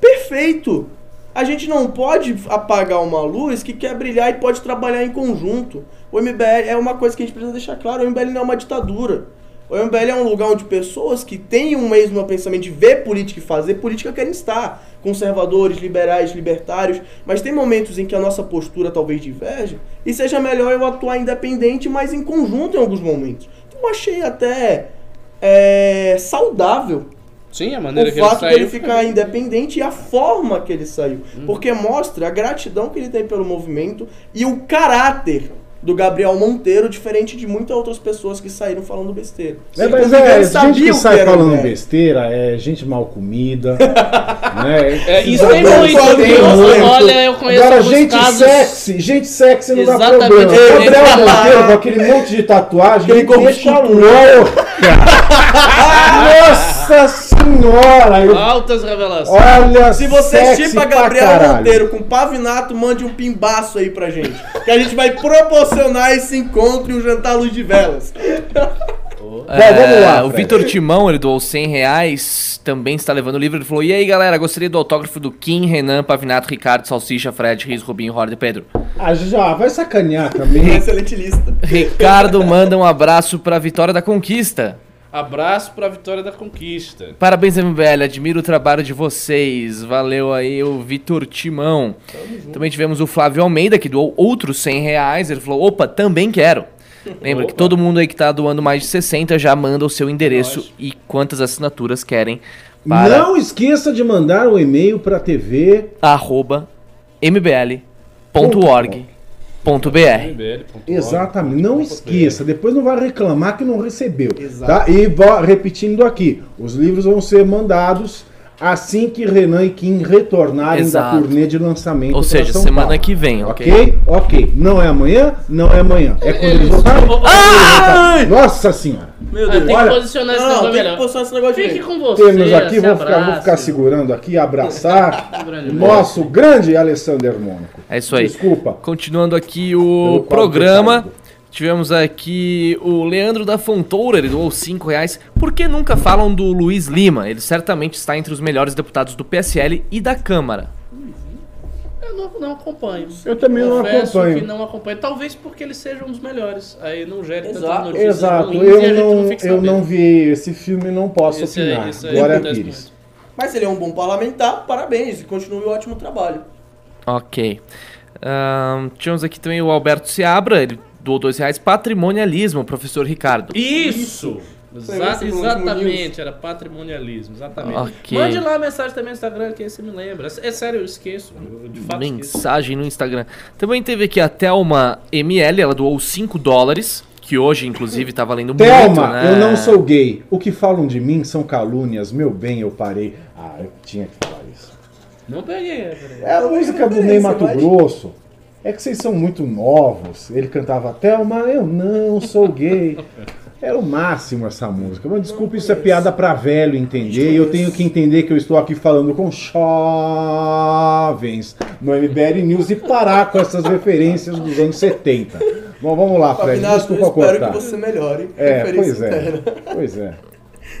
Perfeito! A gente não pode apagar uma luz que quer brilhar e pode trabalhar em conjunto. O MBL é uma coisa que a gente precisa deixar claro, o MBL não é uma ditadura. O MBL é um lugar onde pessoas que têm um mesmo pensamento de ver política e fazer política querem estar. Conservadores, liberais, libertários. Mas tem momentos em que a nossa postura talvez diverge e seja melhor eu atuar independente, mas em conjunto em alguns momentos. Então eu achei até é, saudável Sim, a maneira o que ele fato saiu. Uhum. dele ficar independente e a forma que ele saiu. Porque mostra a gratidão que ele tem pelo movimento e o caráter do Gabriel Monteiro, diferente de muitas outras pessoas que saíram falando besteira. É, mas é, gente que sai era falando MBL. besteira, é gente mal comida. né? É, isso Não tem muito. Olha, eu conheço Agora, gente casos. sexy, gente sexy não dá Exatamente. problema. É, Gabriel é. Monteiro com aquele monte de tatuagem, ele deixa louca. Nossa Nossa senhora! eu- Altas revelações. olha Se você pra Gabriel. Monteiro com Pavinato, mande um pimbaço aí pra gente. Que a gente vai proporcionar esse encontro e um jantar à luz de velas. É, vamos lá, o Fred. Vitor Timão, ele doou 100 reais, também está levando o livro. Ele falou: E aí, galera, gostaria do autógrafo do Kim, Renan, Pavinato, Ricardo, Salsicha, Fred, Riz, Rubinho, Horda e Pedro. Ah, já vai sacanear também. excelente lista. Ricardo manda um abraço pra Vitória da Conquista. Abraço pra vitória da conquista. Parabéns, MBL, admiro o trabalho de vocês. Valeu aí o Vitor Timão. Também tivemos o Flávio Almeida, que doou outros 100 reais. Ele falou: opa, também quero. Lembra que Opa. todo mundo aí que tá doando mais de 60 já manda o seu endereço Nós. e quantas assinaturas querem para Não esqueça de mandar um e-mail pra TV. arroba mbl.org.br. Exatamente, não esqueça. Depois não vai reclamar que não recebeu. Exato. Tá? E vó- repetindo aqui: os livros vão ser mandados assim que Renan e Kim retornarem Exato. da turnê de lançamento. Ou seja, São semana Paulo. que vem, ok? Ok? Ok. Não é amanhã? Não é amanhã. É quando eles voltarem? Ai! Nossa senhora! Meu Ah, Deus. tem Olha- que posicionar esse Não, negócio tem que melhor. posicionar esse negócio Fique com você. Temos aqui, vou ficar, vou ficar segurando aqui, abraçar Grande nosso grande Alessandro Mônaco. É isso aí. Desculpa. Continuando aqui o programa. Tivemos aqui o Leandro da Fontoura, ele doou 5 reais. Por que nunca falam do Luiz Lima? Ele certamente está entre os melhores deputados do PSL e da Câmara. Eu não, não acompanho. Eu também não Confesso acompanho. que não acompanho. Talvez porque ele seja um dos melhores. Aí não gere tantas Exato. notícias Exato, ruins e a eu gente não, fica eu sabendo. não vi esse filme, não posso Esse aí- opinar. esse aí Glória acontece Pires. muito. Mas ele é um bom parlamentar, parabéns. E continue o ótimo trabalho. Ok. Ahn, tivemos aqui também o Alberto Seabra, ele doou 2 reais. Patrimonialismo, professor Ricardo. Isso! Exatamente, era patrimonialismo, exatamente. Ok. Mande lá a mensagem também no Instagram, que aí você me lembra. É sério, eu esqueço. Eu de fato esqueço. Mensagem no Instagram. Também teve aqui a Thelma ML, ela doou 5 dólares, que hoje, inclusive, tá valendo muito, Thelma, né? eu não sou gay. O que falam de mim são calúnias. Meu bem, eu parei. Ah, eu tinha que falar isso. Não peguei, é, peraí. É a música do Ney Mato Grosso. É que vocês são muito novos. Ele cantava Thelma, eu não sou gay. Era o máximo essa música. Mas desculpa, isso é piada pra velho entender. E eu tenho que entender que eu estou aqui falando com jovens no MBL News e parar com essas referências dos anos 70. Bom, vamos lá, Fred. Pavinato, eu Desculpa espero cortar. que você melhore. É, Referência pois é. interna. Pois é.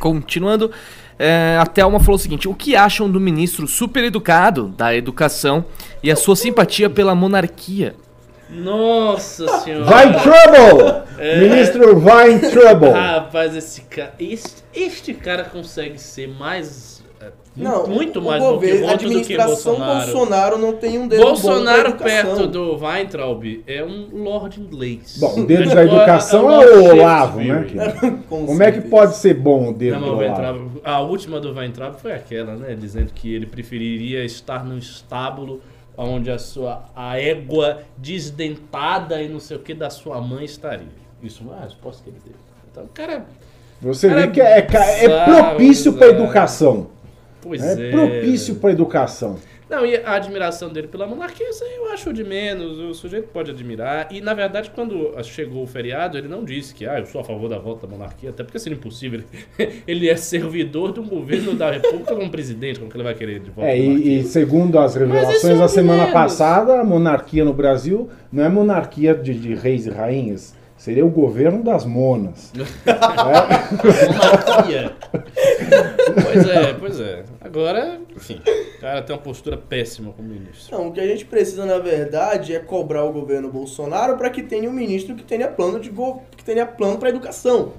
Continuando, é, a Thelma falou o seguinte: o que acham do ministro super educado da educação e a sua simpatia pela monarquia? Nossa senhora. Vai trouble! É. Ministro vai trouble! Rapaz, esse cara. Este, este cara consegue ser mais. É, Não, muito o mais governo, a boquiroto do que administração Bolsonaro. Bolsonaro não tem um dedo bom Bolsonaro perto do Weintraub é um lord inglês. Bom, o dedo É da tipo, educação é é o Olavo, né? Com Como é que pode ser bom o dedo Não, do mas o Olavo? A última do Weintraub foi aquela, né? Dizendo que ele preferiria estar num estábulo onde a sua a égua desdentada e não sei o que da sua mãe estaria. Isso não é a resposta que ele deu. Então, o cara. Você Cara, vê que é, é bizarro, propício para educação. Pois É é. propício para educação. Não, e a admiração dele pela monarquia, isso aí eu acho de menos. O sujeito pode admirar. E, na verdade, quando chegou o feriado, ele não disse que, ah, eu sou a favor da volta da monarquia, até porque seria impossível. Ele é servidor de um governo da república como presidente, como que ele vai querer de volta É, e, e segundo as é revelações um da semana menos. passada, a monarquia no Brasil não é monarquia de, de reis e rainhas. Seria o governo das monas. Monarquia. pois é, pois é. Agora, enfim, o cara tem uma postura péssima como ministro. Não, o que a gente precisa, na verdade, é cobrar o governo Bolsonaro para que tenha um ministro que tenha plano de go... que tenha plano para educação.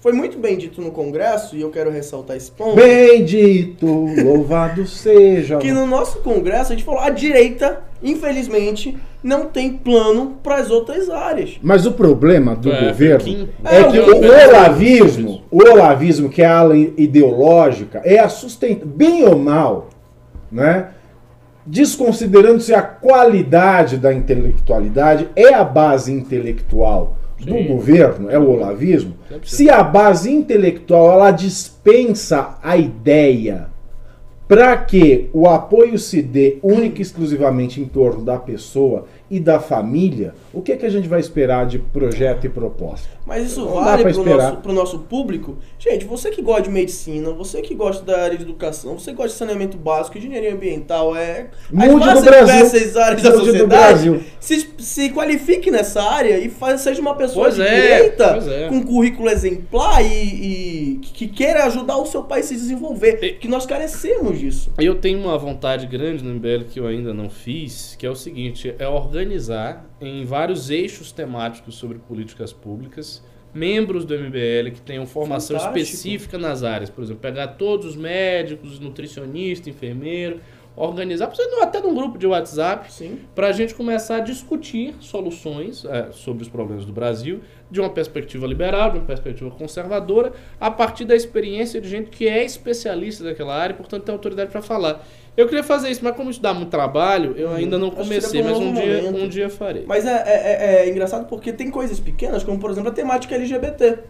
Foi muito bem dito no Congresso, e eu quero ressaltar esse ponto, Bendito, louvado seja. que no nosso Congresso a gente falou, a direita, infelizmente, não tem plano para as outras áreas. Mas o problema do É, governo Kim- é, É, que o o, governo- olavismo, o olavismo, que é a ala ideológica, é a sustenta bem ou mal, né? Desconsiderando-se a qualidade da intelectualidade, é a base intelectual do Sim. governo, é o olavismo. Sempre. Se a base intelectual ela dispensa a ideia para que o apoio se dê única e exclusivamente em torno da pessoa e da família, o que, que a gente vai esperar de projeto e proposta? Mas isso Não vale pro esperar. nosso, nosso público? Gente, você que gosta de medicina, você que gosta da área de educação, você que gosta de saneamento básico, engenharia ambiental, é. Mude Brasil. diversas áreas da Mude do sociedade. Brasil. Se, se qualifique nessa área e faz, seja uma pessoa Pois de é, direita, é. com um currículo exemplar e, e que queira ajudar o seu país a se desenvolver. E- Que nós carecemos disso. Eu tenho uma vontade grande no MBL que eu ainda não fiz, que é o seguinte, é organizar em vários eixos temáticos sobre políticas públicas membros do MBL que tenham formação Fantástico. específica nas áreas, por exemplo, pegar todos os médicos, nutricionista, enfermeiro, organizar, até num grupo de WhatsApp, para a gente começar a discutir soluções é, sobre os problemas do Brasil de uma perspectiva liberal, de uma perspectiva conservadora, a partir da experiência de gente que é especialista daquela área e, portanto, tem autoridade para falar. Eu queria fazer isso, mas como isso dá muito trabalho, eu ainda não comecei, mas um dia, momento. um dia farei. Mas é, é- é- é engraçado porque tem coisas pequenas, como por exemplo a temática LGBT.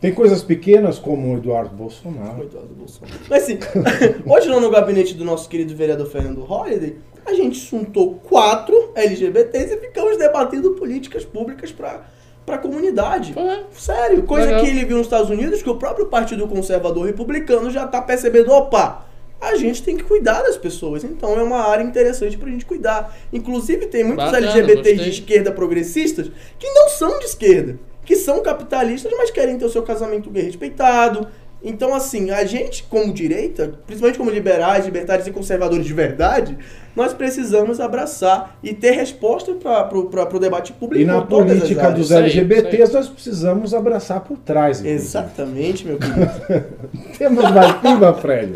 Tem coisas pequenas como o Eduardo Bolsonaro. Coitado do Bolsonaro. Mas assim, hoje lá no gabinete do nosso querido vereador Fernando Holliday, a gente juntou quatro LGBTs e ficamos debatendo políticas públicas pra, pra comunidade. É. Sério, coisa Legal. que ele viu nos Estados Unidos, que o próprio Partido Conservador Republicano já tá percebendo, opa, a gente tem que cuidar das pessoas. Então é uma área interessante pra gente cuidar. Inclusive tem muitos Bacana, LGBTs de gostei. esquerda progressistas que não são de esquerda, que são capitalistas, mas querem ter o seu casamento gay respeitado. Então, assim, a gente, como direita, principalmente como liberais, libertários e conservadores de verdade, nós precisamos abraçar e ter resposta para o debate público. E na política áreas. dos LGBTs nós precisamos abraçar por trás. inclusive. Exatamente, meu querido. Temos mais pimba, Fred.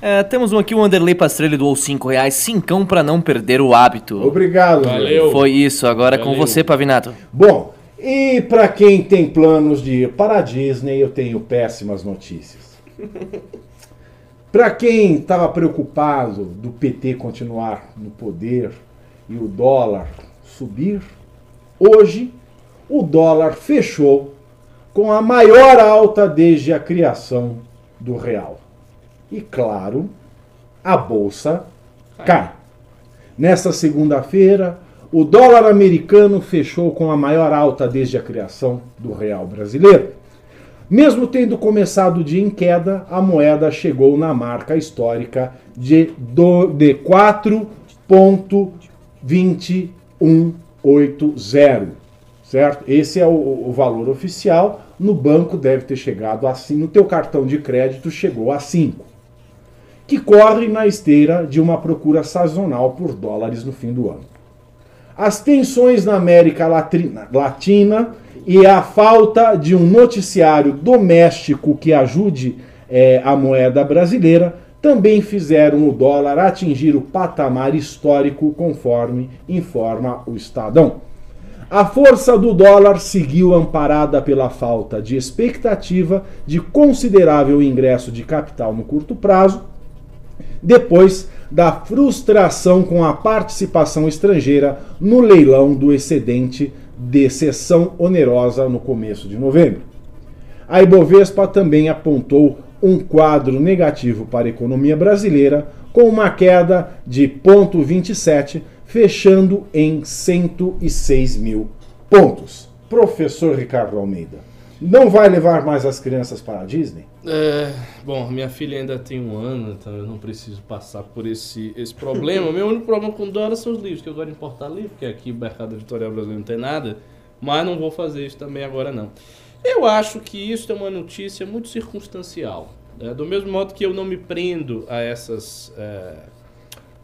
É, temos um aqui, o Anderley Pastrelli doou 5 reais, cincão pra não perder o hábito. Obrigado. Valeu. Foi isso, agora é com Valeu. você, Pavinato. Bom, e para quem tem planos de ir para a Disney, eu tenho péssimas notícias. Para quem estava preocupado do PT continuar no poder e o dólar subir, hoje o dólar fechou com a maior alta desde a criação do real. E claro, a bolsa cai. Nesta segunda-feira, o dólar americano fechou com a maior alta desde a criação do real brasileiro. Mesmo tendo começado o dia em queda, a moeda chegou na marca histórica de, de 4,2180, certo? Esse é o, o valor oficial. No banco deve ter chegado assim, no teu cartão de crédito chegou a 5 que corre na esteira de uma procura sazonal por dólares no fim do ano. As tensões na América Latina, Latina e a falta de um noticiário doméstico que ajude eh, a moeda brasileira também fizeram o dólar atingir o patamar histórico, conforme informa o Estadão. A força do dólar seguiu amparada pela falta de expectativa de considerável ingresso de capital no curto prazo, depois da frustração com a participação estrangeira no leilão do excedente de sessão onerosa no começo de novembro. A Ibovespa também apontou um quadro negativo para a economia brasileira, com uma queda de 0,27, fechando em 106 mil pontos. Professor Ricardo Almeida, não vai levar mais as crianças para a Disney? É, bom, minha filha ainda tem um ano, então eu não preciso passar por esse, esse problema. Meu único problema com dólar são os livros, que eu gosto de importar livro, porque aqui o mercado editorial brasileiro não tem nada, mas não vou fazer isso também agora não. Eu acho que isso é uma notícia muito circunstancial. né? Do mesmo modo que eu não me prendo a essas, é,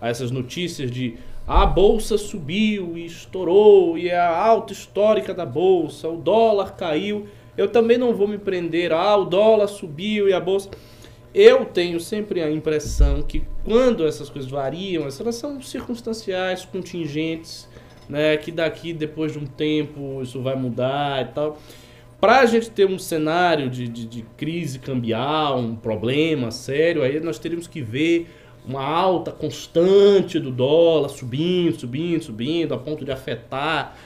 a essas notícias de a bolsa subiu e estourou e é a alta histórica da bolsa, o dólar caiu. Eu também não vou me prender, ah, o dólar subiu e a bolsa. Eu tenho sempre a impressão que quando essas coisas variam, elas são circunstanciais, contingentes, né? Que daqui, depois de um tempo, isso vai mudar e tal. Para a gente ter um cenário de, de, de crise cambial, um problema sério, aí nós teríamos que ver uma alta constante do dólar subindo, subindo, subindo, a ponto de afetar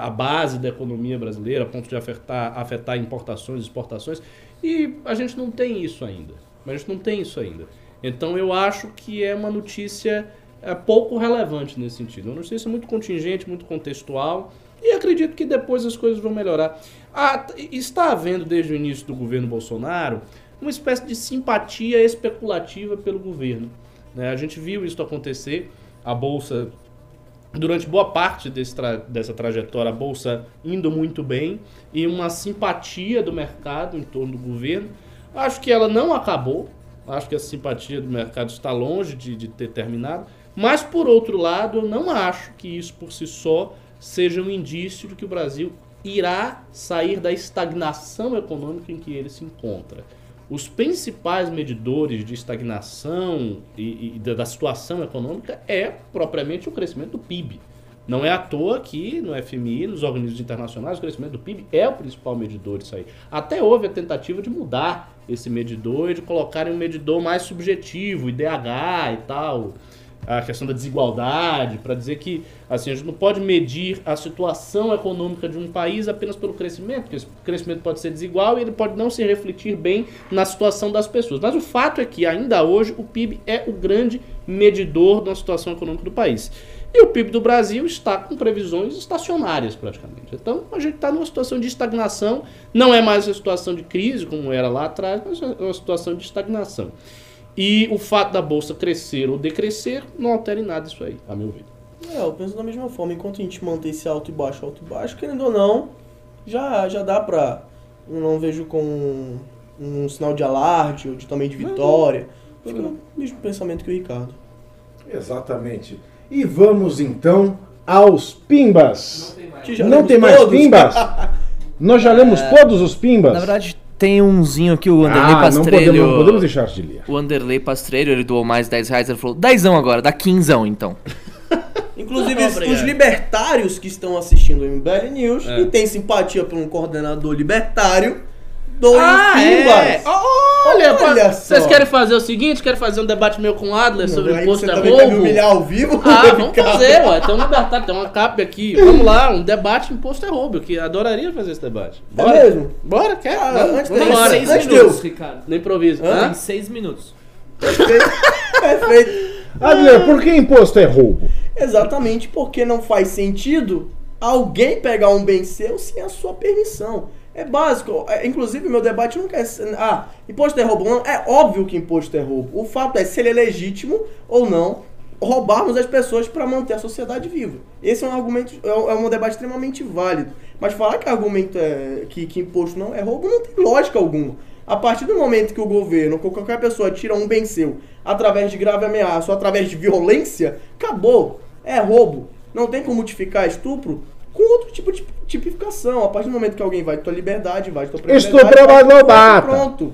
a base da economia brasileira, a ponto de afetar, afetar importações, exportações. E a gente não tem isso ainda. A gente não tem isso ainda. Então eu acho que é uma notícia é pouco relevante nesse sentido. Uma notícia muito contingente, muito contextual, e acredito que depois as coisas vão melhorar. Ah, está havendo desde o início do governo Bolsonaro uma espécie de simpatia especulativa pelo governo. né? A gente viu isso acontecer, a Bolsa, durante boa parte tra- dessa trajetória, a Bolsa indo muito bem, e uma simpatia do mercado em torno do governo. Acho que ela não acabou, acho que a simpatia do mercado está longe de, de ter terminado, mas por outro lado, eu não acho que isso por si só seja um indício de que o Brasil irá sair da estagnação econômica em que ele se encontra. Os principais medidores de estagnação e, e da, da situação econômica é propriamente o crescimento do PIB. Não é à toa que no FMI, nos organismos internacionais, o crescimento do PIB é o principal medidor disso aí. Até houve a tentativa de mudar esse medidor e de colocarem um medidor mais subjetivo, IDH e tal, a questão da desigualdade, para dizer que assim, a gente não pode medir a situação econômica de um país apenas pelo crescimento, porque esse crescimento pode ser desigual e ele pode não se refletir bem na situação das pessoas. Mas o fato é que ainda hoje o PIB é o grande medidor da situação econômica do país. E o PIB do Brasil está com previsões estacionárias praticamente. Então a gente está numa situação de estagnação, não é mais uma situação de crise como era lá atrás, mas é uma situação de estagnação. E o fato da bolsa crescer ou decrescer não altera em nada isso aí, a meu ver. É, eu penso da mesma forma. Enquanto a gente manter esse alto e baixo, alto e baixo, querendo ou não, já, já dá pra. Eu não vejo com um, um sinal de alarde ou de, também de vitória. Fica no mesmo pensamento que o Ricardo. Exatamente. E vamos então aos pimbas. Não tem mais. Não tem mais pimbas? Nós já lemos todos os pimbas? Na verdade, tem umzinho aqui, o Anderlei ah, não Pastrelho. podemos, não podemos deixar de ler. O Anderlei Pastrelho, ele doou mais 10 reais, ele falou, dezão agora, dá quinzão então. Inclusive, os, Obrigado. os libertários que estão assistindo o MBL News É. e têm simpatia por um coordenador libertário, dois Ah, é! pimbas. Olha, Olha pô, vocês querem fazer o seguinte? Querem fazer um debate meu com o Adler sobre Aí imposto é também quer me roubo? humilhar ao vivo? Ah, vamos Ricardo? fazer, ué. Tem um libertário, tem uma capa aqui. Vamos lá, um debate imposto é roubo, que adoraria fazer esse debate. É Bora? mesmo? Bora, quer? Ah, Vamos, antes vamos da- embora. seis Antes minutos, de Ricardo. No improviso. Hã? Hã? Em seis minutos. Perfeito. Perfeito. Adler, por que imposto é roubo? Exatamente porque não faz sentido alguém pegar um bem seu sem a sua permissão. É básico. É, Inclusive, meu debate nunca é. Ah, imposto é roubo. Não, é óbvio que imposto é roubo. O fato é se ele é legítimo ou não roubarmos as pessoas para manter a sociedade viva. Esse é um argumento, é um, é um debate extremamente válido. Mas falar que argumento é que, que imposto não é roubo não tem lógica alguma. A partir do momento que o governo ou qualquer pessoa tira um bem seu através de grave ameaça ou através de violência, acabou. É roubo. Não tem como multiplicar estupro com outro tipo de tipificação. A partir do momento que alguém vai de tua liberdade, vai de tua propriedade, barbata. Pronto.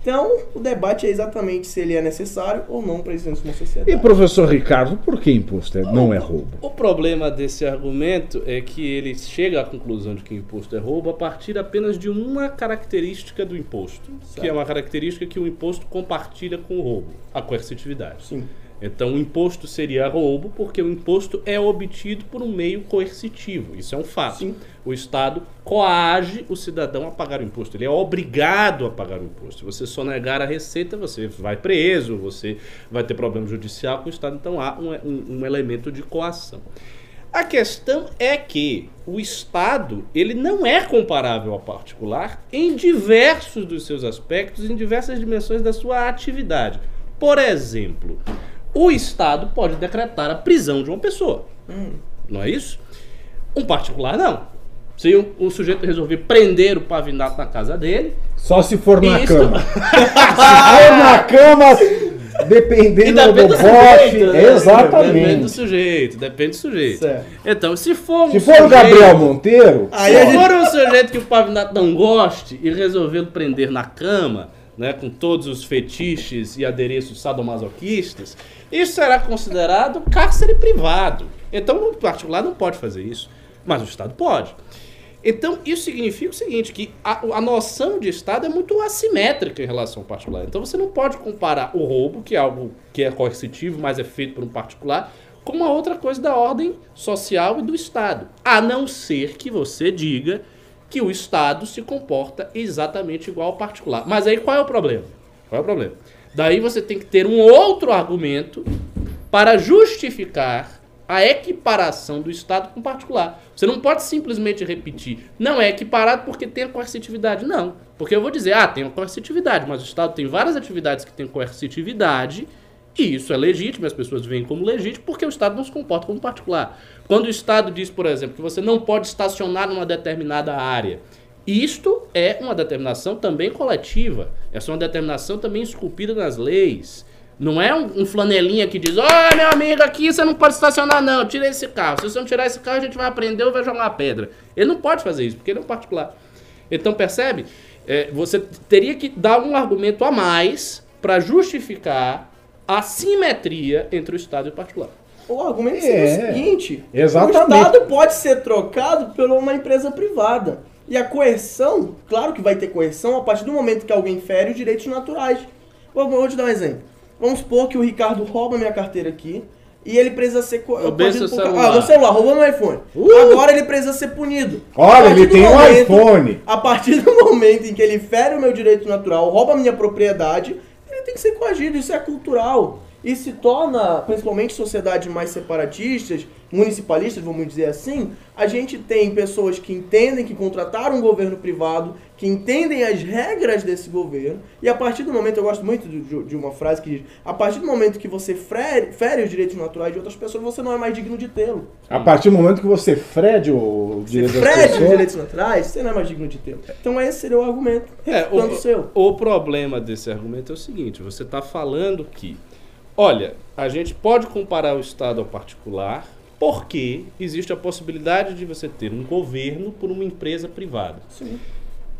Então, o debate é exatamente se ele é necessário ou não para existir uma sociedade. E professor Ricardo, por que imposto é- não é roubo? O problema desse argumento é que ele chega à conclusão de que o imposto é roubo a partir apenas de uma característica do imposto, que é uma característica que o imposto compartilha com o roubo, a coercitividade. Sim. Então, o imposto seria roubo porque o imposto é obtido por um meio coercitivo. Isso é um fato. Sim. O Estado coage o cidadão a pagar o imposto. Ele é obrigado a pagar o imposto. Se você sonegar a receita, você vai preso, você vai ter problema judicial com o Estado. Então, há um, um- um elemento de coação. A questão é que o Estado ele não é comparável ao particular em diversos dos seus aspectos, em diversas dimensões da sua atividade. Por exemplo, o Estado pode decretar a prisão de uma pessoa. Não é isso? Um particular não. Se o, o sujeito resolver prender o pavinato na casa dele, Só se for na Isso. cama. se for na cama, dependendo do do sujeito, né? Depende do Exatamente. sujeito, depende do sujeito. Certo. Então, se for um Se for o sujeito- Gabriel Monteiro, Aí Se a gente- for um sujeito que o pavinato não goste e resolveu prender na cama, né, com todos os fetiches e adereços sadomasoquistas, isso será considerado cárcere privado. Então, o particular não pode fazer isso, mas o Estado pode. Então, isso significa o seguinte, que a, a noção de Estado é muito assimétrica em relação ao particular. Então, você não pode comparar o roubo, que é algo que é coercitivo, mas é feito por um particular, com uma outra coisa da ordem social e do Estado. A não ser que você diga que o Estado se comporta exatamente igual ao particular. Mas aí qual é o problema? Qual é o problema? Daí você tem que ter um outro argumento para justificar a equiparação do Estado com o particular. Você não pode simplesmente repetir, não é equiparado porque tem a coercitividade. Não. Porque eu vou dizer, ah, tem a coercitividade, mas o Estado tem várias atividades que têm coercitividade e isso é legítimo, as pessoas veem como legítimo, porque o Estado não se comporta como particular. Quando o Estado diz, por exemplo, que você não pode estacionar numa determinada área, isto é uma determinação também coletiva. Essa é uma determinação também esculpida nas leis. Não é um, um flanelinha que diz, ó, meu amigo, aqui você não pode estacionar, não, tira esse carro. Se você não tirar esse carro, a gente vai aprender ou vai jogar uma pedra. Ele não pode fazer isso, porque ele é um particular. Então, percebe? É, você teria que dar um argumento a mais para justificar a simetria entre o Estado e o particular. O argumento seria É, o seguinte: exatamente. o Estado pode ser trocado por uma empresa privada. E a coerção, claro que vai ter coerção a partir do momento que alguém fere os direitos naturais. Vou, vou te dar um exemplo. Vamos supor que o Ricardo rouba minha carteira aqui e ele precisa ser. co- Roubei coagido seu por ca- celular. Ah, meu celular, roubou meu iPhone. Uh! Agora ele precisa ser punido. A Olha, ele tem um momento- iPhone. A partir do momento em que ele fere o meu direito natural, rouba a minha propriedade, ele tem que ser coagido. Isso é cultural. E se torna, principalmente sociedades mais separatistas, municipalistas, vamos dizer assim, a gente tem pessoas que entendem que contrataram um governo privado, que entendem as regras desse governo, e a partir do momento, eu gosto muito de, de uma frase que diz, a partir do momento que você fere, fere os direitos naturais de outras pessoas, você não é mais digno de tê-lo. A partir do momento que você frede o Você direito das frede os pessoas, direitos naturais, você não é mais digno de tê-lo. Então esse seria o argumento, É, o seu. o problema desse argumento é o seguinte: você está falando que, olha, a gente pode comparar o Estado ao particular porque existe a possibilidade de você ter um governo por uma empresa privada. Sim.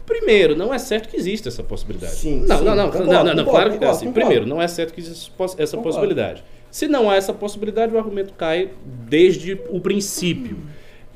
Primeiro, não é certo que exista essa possibilidade. Sim, não, sim, não, não, concordo, não, não, não, concordo, claro que é concordo, assim. Primeiro, não é certo que exista essa Concordo. possibilidade. Se não há essa possibilidade, o argumento cai desde o princípio.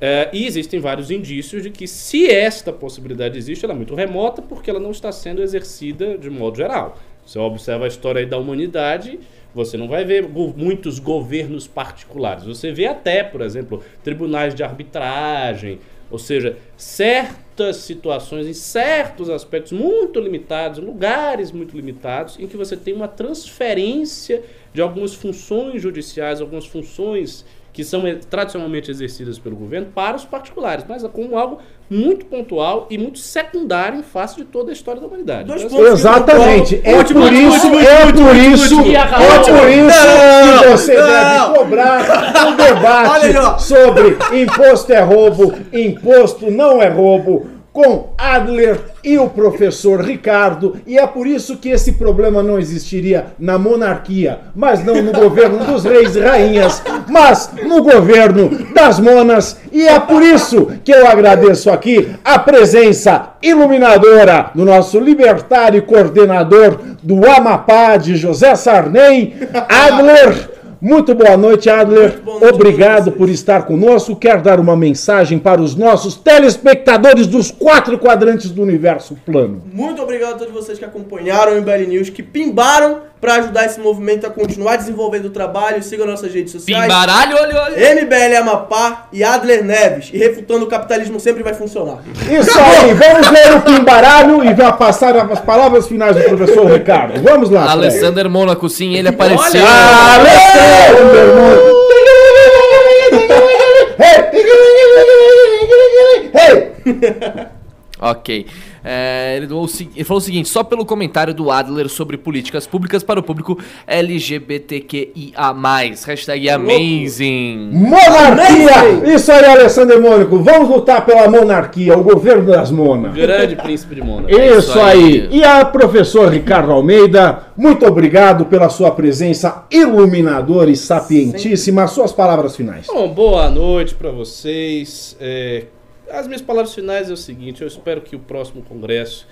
É, e existem vários indícios de que, se esta possibilidade existe, ela é muito remota porque ela não está sendo exercida de modo geral. Você observa a história da humanidade, você não vai ver go- muitos governos particulares. Você vê até, por exemplo, tribunais de arbitragem, ou seja, certas situações, em certos aspectos muito limitados, lugares muito limitados, em que você tem uma transferência de algumas funções judiciais, algumas funções que são tradicionalmente exercidas pelo governo para os particulares, mas como algo muito pontual e muito secundário em face de toda a história da humanidade. Então, pontos. Exatamente. É Último, por último, isso, último, é por último, isso, último. é por isso que você não. deve cobrar um debate sobre imposto é roubo, imposto não é roubo, com Adler e o professor Ricardo, e é por isso que esse problema não existiria na monarquia, mas não no governo dos reis e rainhas, mas no governo das monas, e é por isso que eu agradeço aqui a presença iluminadora do nosso libertário coordenador do Amapá de José Sarney, Adler. Muito boa noite, Adler. Boa noite Obrigado por estar conosco. Quero dar uma mensagem para os nossos telespectadores dos quatro quadrantes do universo plano. Muito obrigado a todos vocês que acompanharam o MBL News, que pimbaram para ajudar esse movimento a continuar desenvolvendo o trabalho. Sigam nossas redes sociais. Pimbaralho, olha, olha. MBL Amapá e Adler Neves. E refutando o capitalismo sempre vai funcionar. Isso aí, vamos ler o Pimbaralho e vai passar as palavras finais do professor Ricardo. Vamos lá. Fred. Alessander Mônaco, sim, ele apareceu. Alessandro, Hey! Ok. É, ele, falou o se- ele falou o seguinte: só pelo comentário do Adler sobre políticas públicas para o público LGBTQIA. Hashtag amazing. Monarquia! Isso aí, Alessandro Mônico. Vamos lutar pela monarquia, o governo das monas. grande príncipe de Mônaco. Isso isso aí. aí. E a professor Ricardo Almeida, muito obrigado pela sua presença iluminadora e sapientíssima. Suas palavras finais. Bom, boa noite para vocês. É, as minhas palavras finais é o seguinte: eu espero que o próximo congresso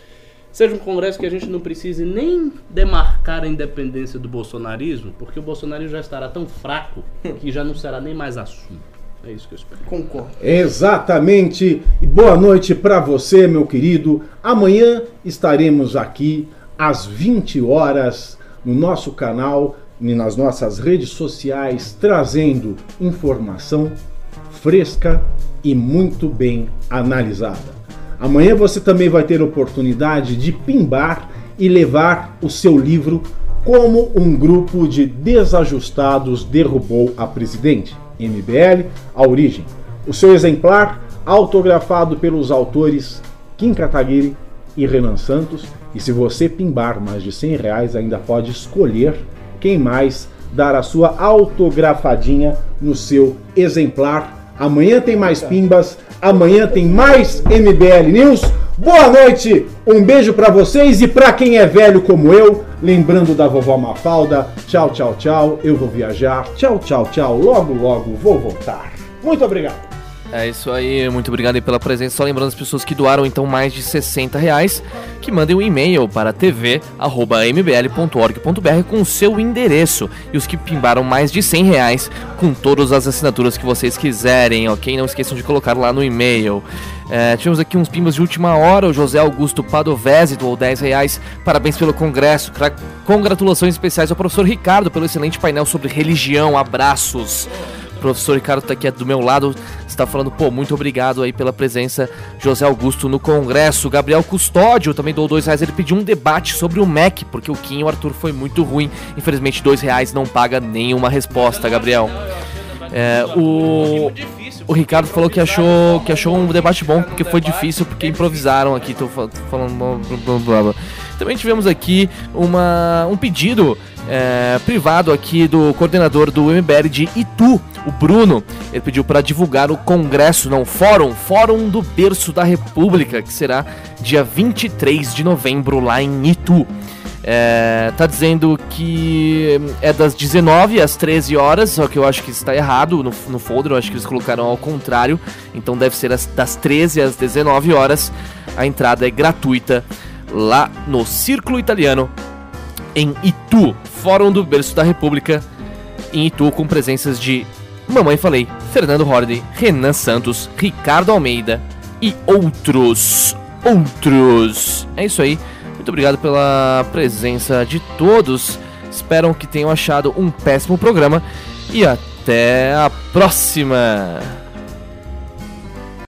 seja um congresso que a gente não precise nem demarcar a independência do bolsonarismo, porque o bolsonarismo já estará tão fraco que já não será nem mais assunto. É isso que eu espero. Concordo. Exatamente. E boa noite para você, meu querido. Amanhã estaremos aqui às 20 horas no nosso canal e nas nossas redes sociais trazendo informação fresca e muito bem analisada. Amanhã você também vai ter oportunidade de pimbar e levar o seu livro Como um grupo de desajustados derrubou a presidente? MBL, a origem. O seu exemplar, autografado pelos autores Kim Kataguiri e Renan Santos. E se você pimbar mais de 100 reais, ainda pode escolher quem mais dar a sua autografadinha no seu exemplar. Amanhã tem mais pimbas, amanhã tem mais MBL News. Boa noite, um beijo pra vocês e pra quem é velho como eu, lembrando da vovó Mafalda. Tchau, tchau, tchau. Eu vou viajar. Tchau, tchau, tchau. Logo, logo vou voltar. Muito obrigado. É isso aí, muito obrigado aí pela presença. Só lembrando as pessoas que doaram então mais de 60 reais, que mandem um e-mail para tv.mbl.org.br com o seu endereço. E os que pimbaram mais de 100 reais com todas as assinaturas que vocês quiserem, ok? Não esqueçam de colocar lá no e-mail. É, tivemos aqui uns pimbas de última hora. O José Augusto Padovese doou 10 reais. Parabéns pelo congresso. Congratulações especiais ao professor Ricardo pelo excelente painel sobre religião. Abraços. Professor Ricardo tá aqui do meu lado, está falando, pô, muito obrigado aí pela presença, José Augusto no Congresso. Gabriel Custódio também doou dois reais, ele pediu um debate sobre o MEC, porque o Kim e o Arthur foi muito ruim. Infelizmente, dois reais não paga nenhuma resposta, Gabriel. É, o, o Ricardo falou que achou, que achou um debate bom, porque foi difícil, porque improvisaram aqui, tô fa- falando... blá, blá, blá. Também tivemos aqui uma, um pedido é, privado aqui do coordenador do MBL de Itu, o Bruno. Ele pediu para divulgar o congresso, não, fórum, Fórum do Berço da República, que será dia 23 de novembro lá em Itu. É, tá dizendo que é das 19 às 13 horas, só que eu acho que está errado no, no folder, eu acho que eles colocaram ao contrário, então deve ser as- das 13 às 19 horas. A entrada é gratuita lá no Círculo Italiano em Itu, Fórum do Berço da República, em Itu, com presenças de Mamãe Falei, Fernando Horde, Renan Santos, Ricardo Almeida e outros. Outros. É isso aí. Muito obrigado pela presença de todos. Espero que tenham achado um péssimo programa. E até a próxima!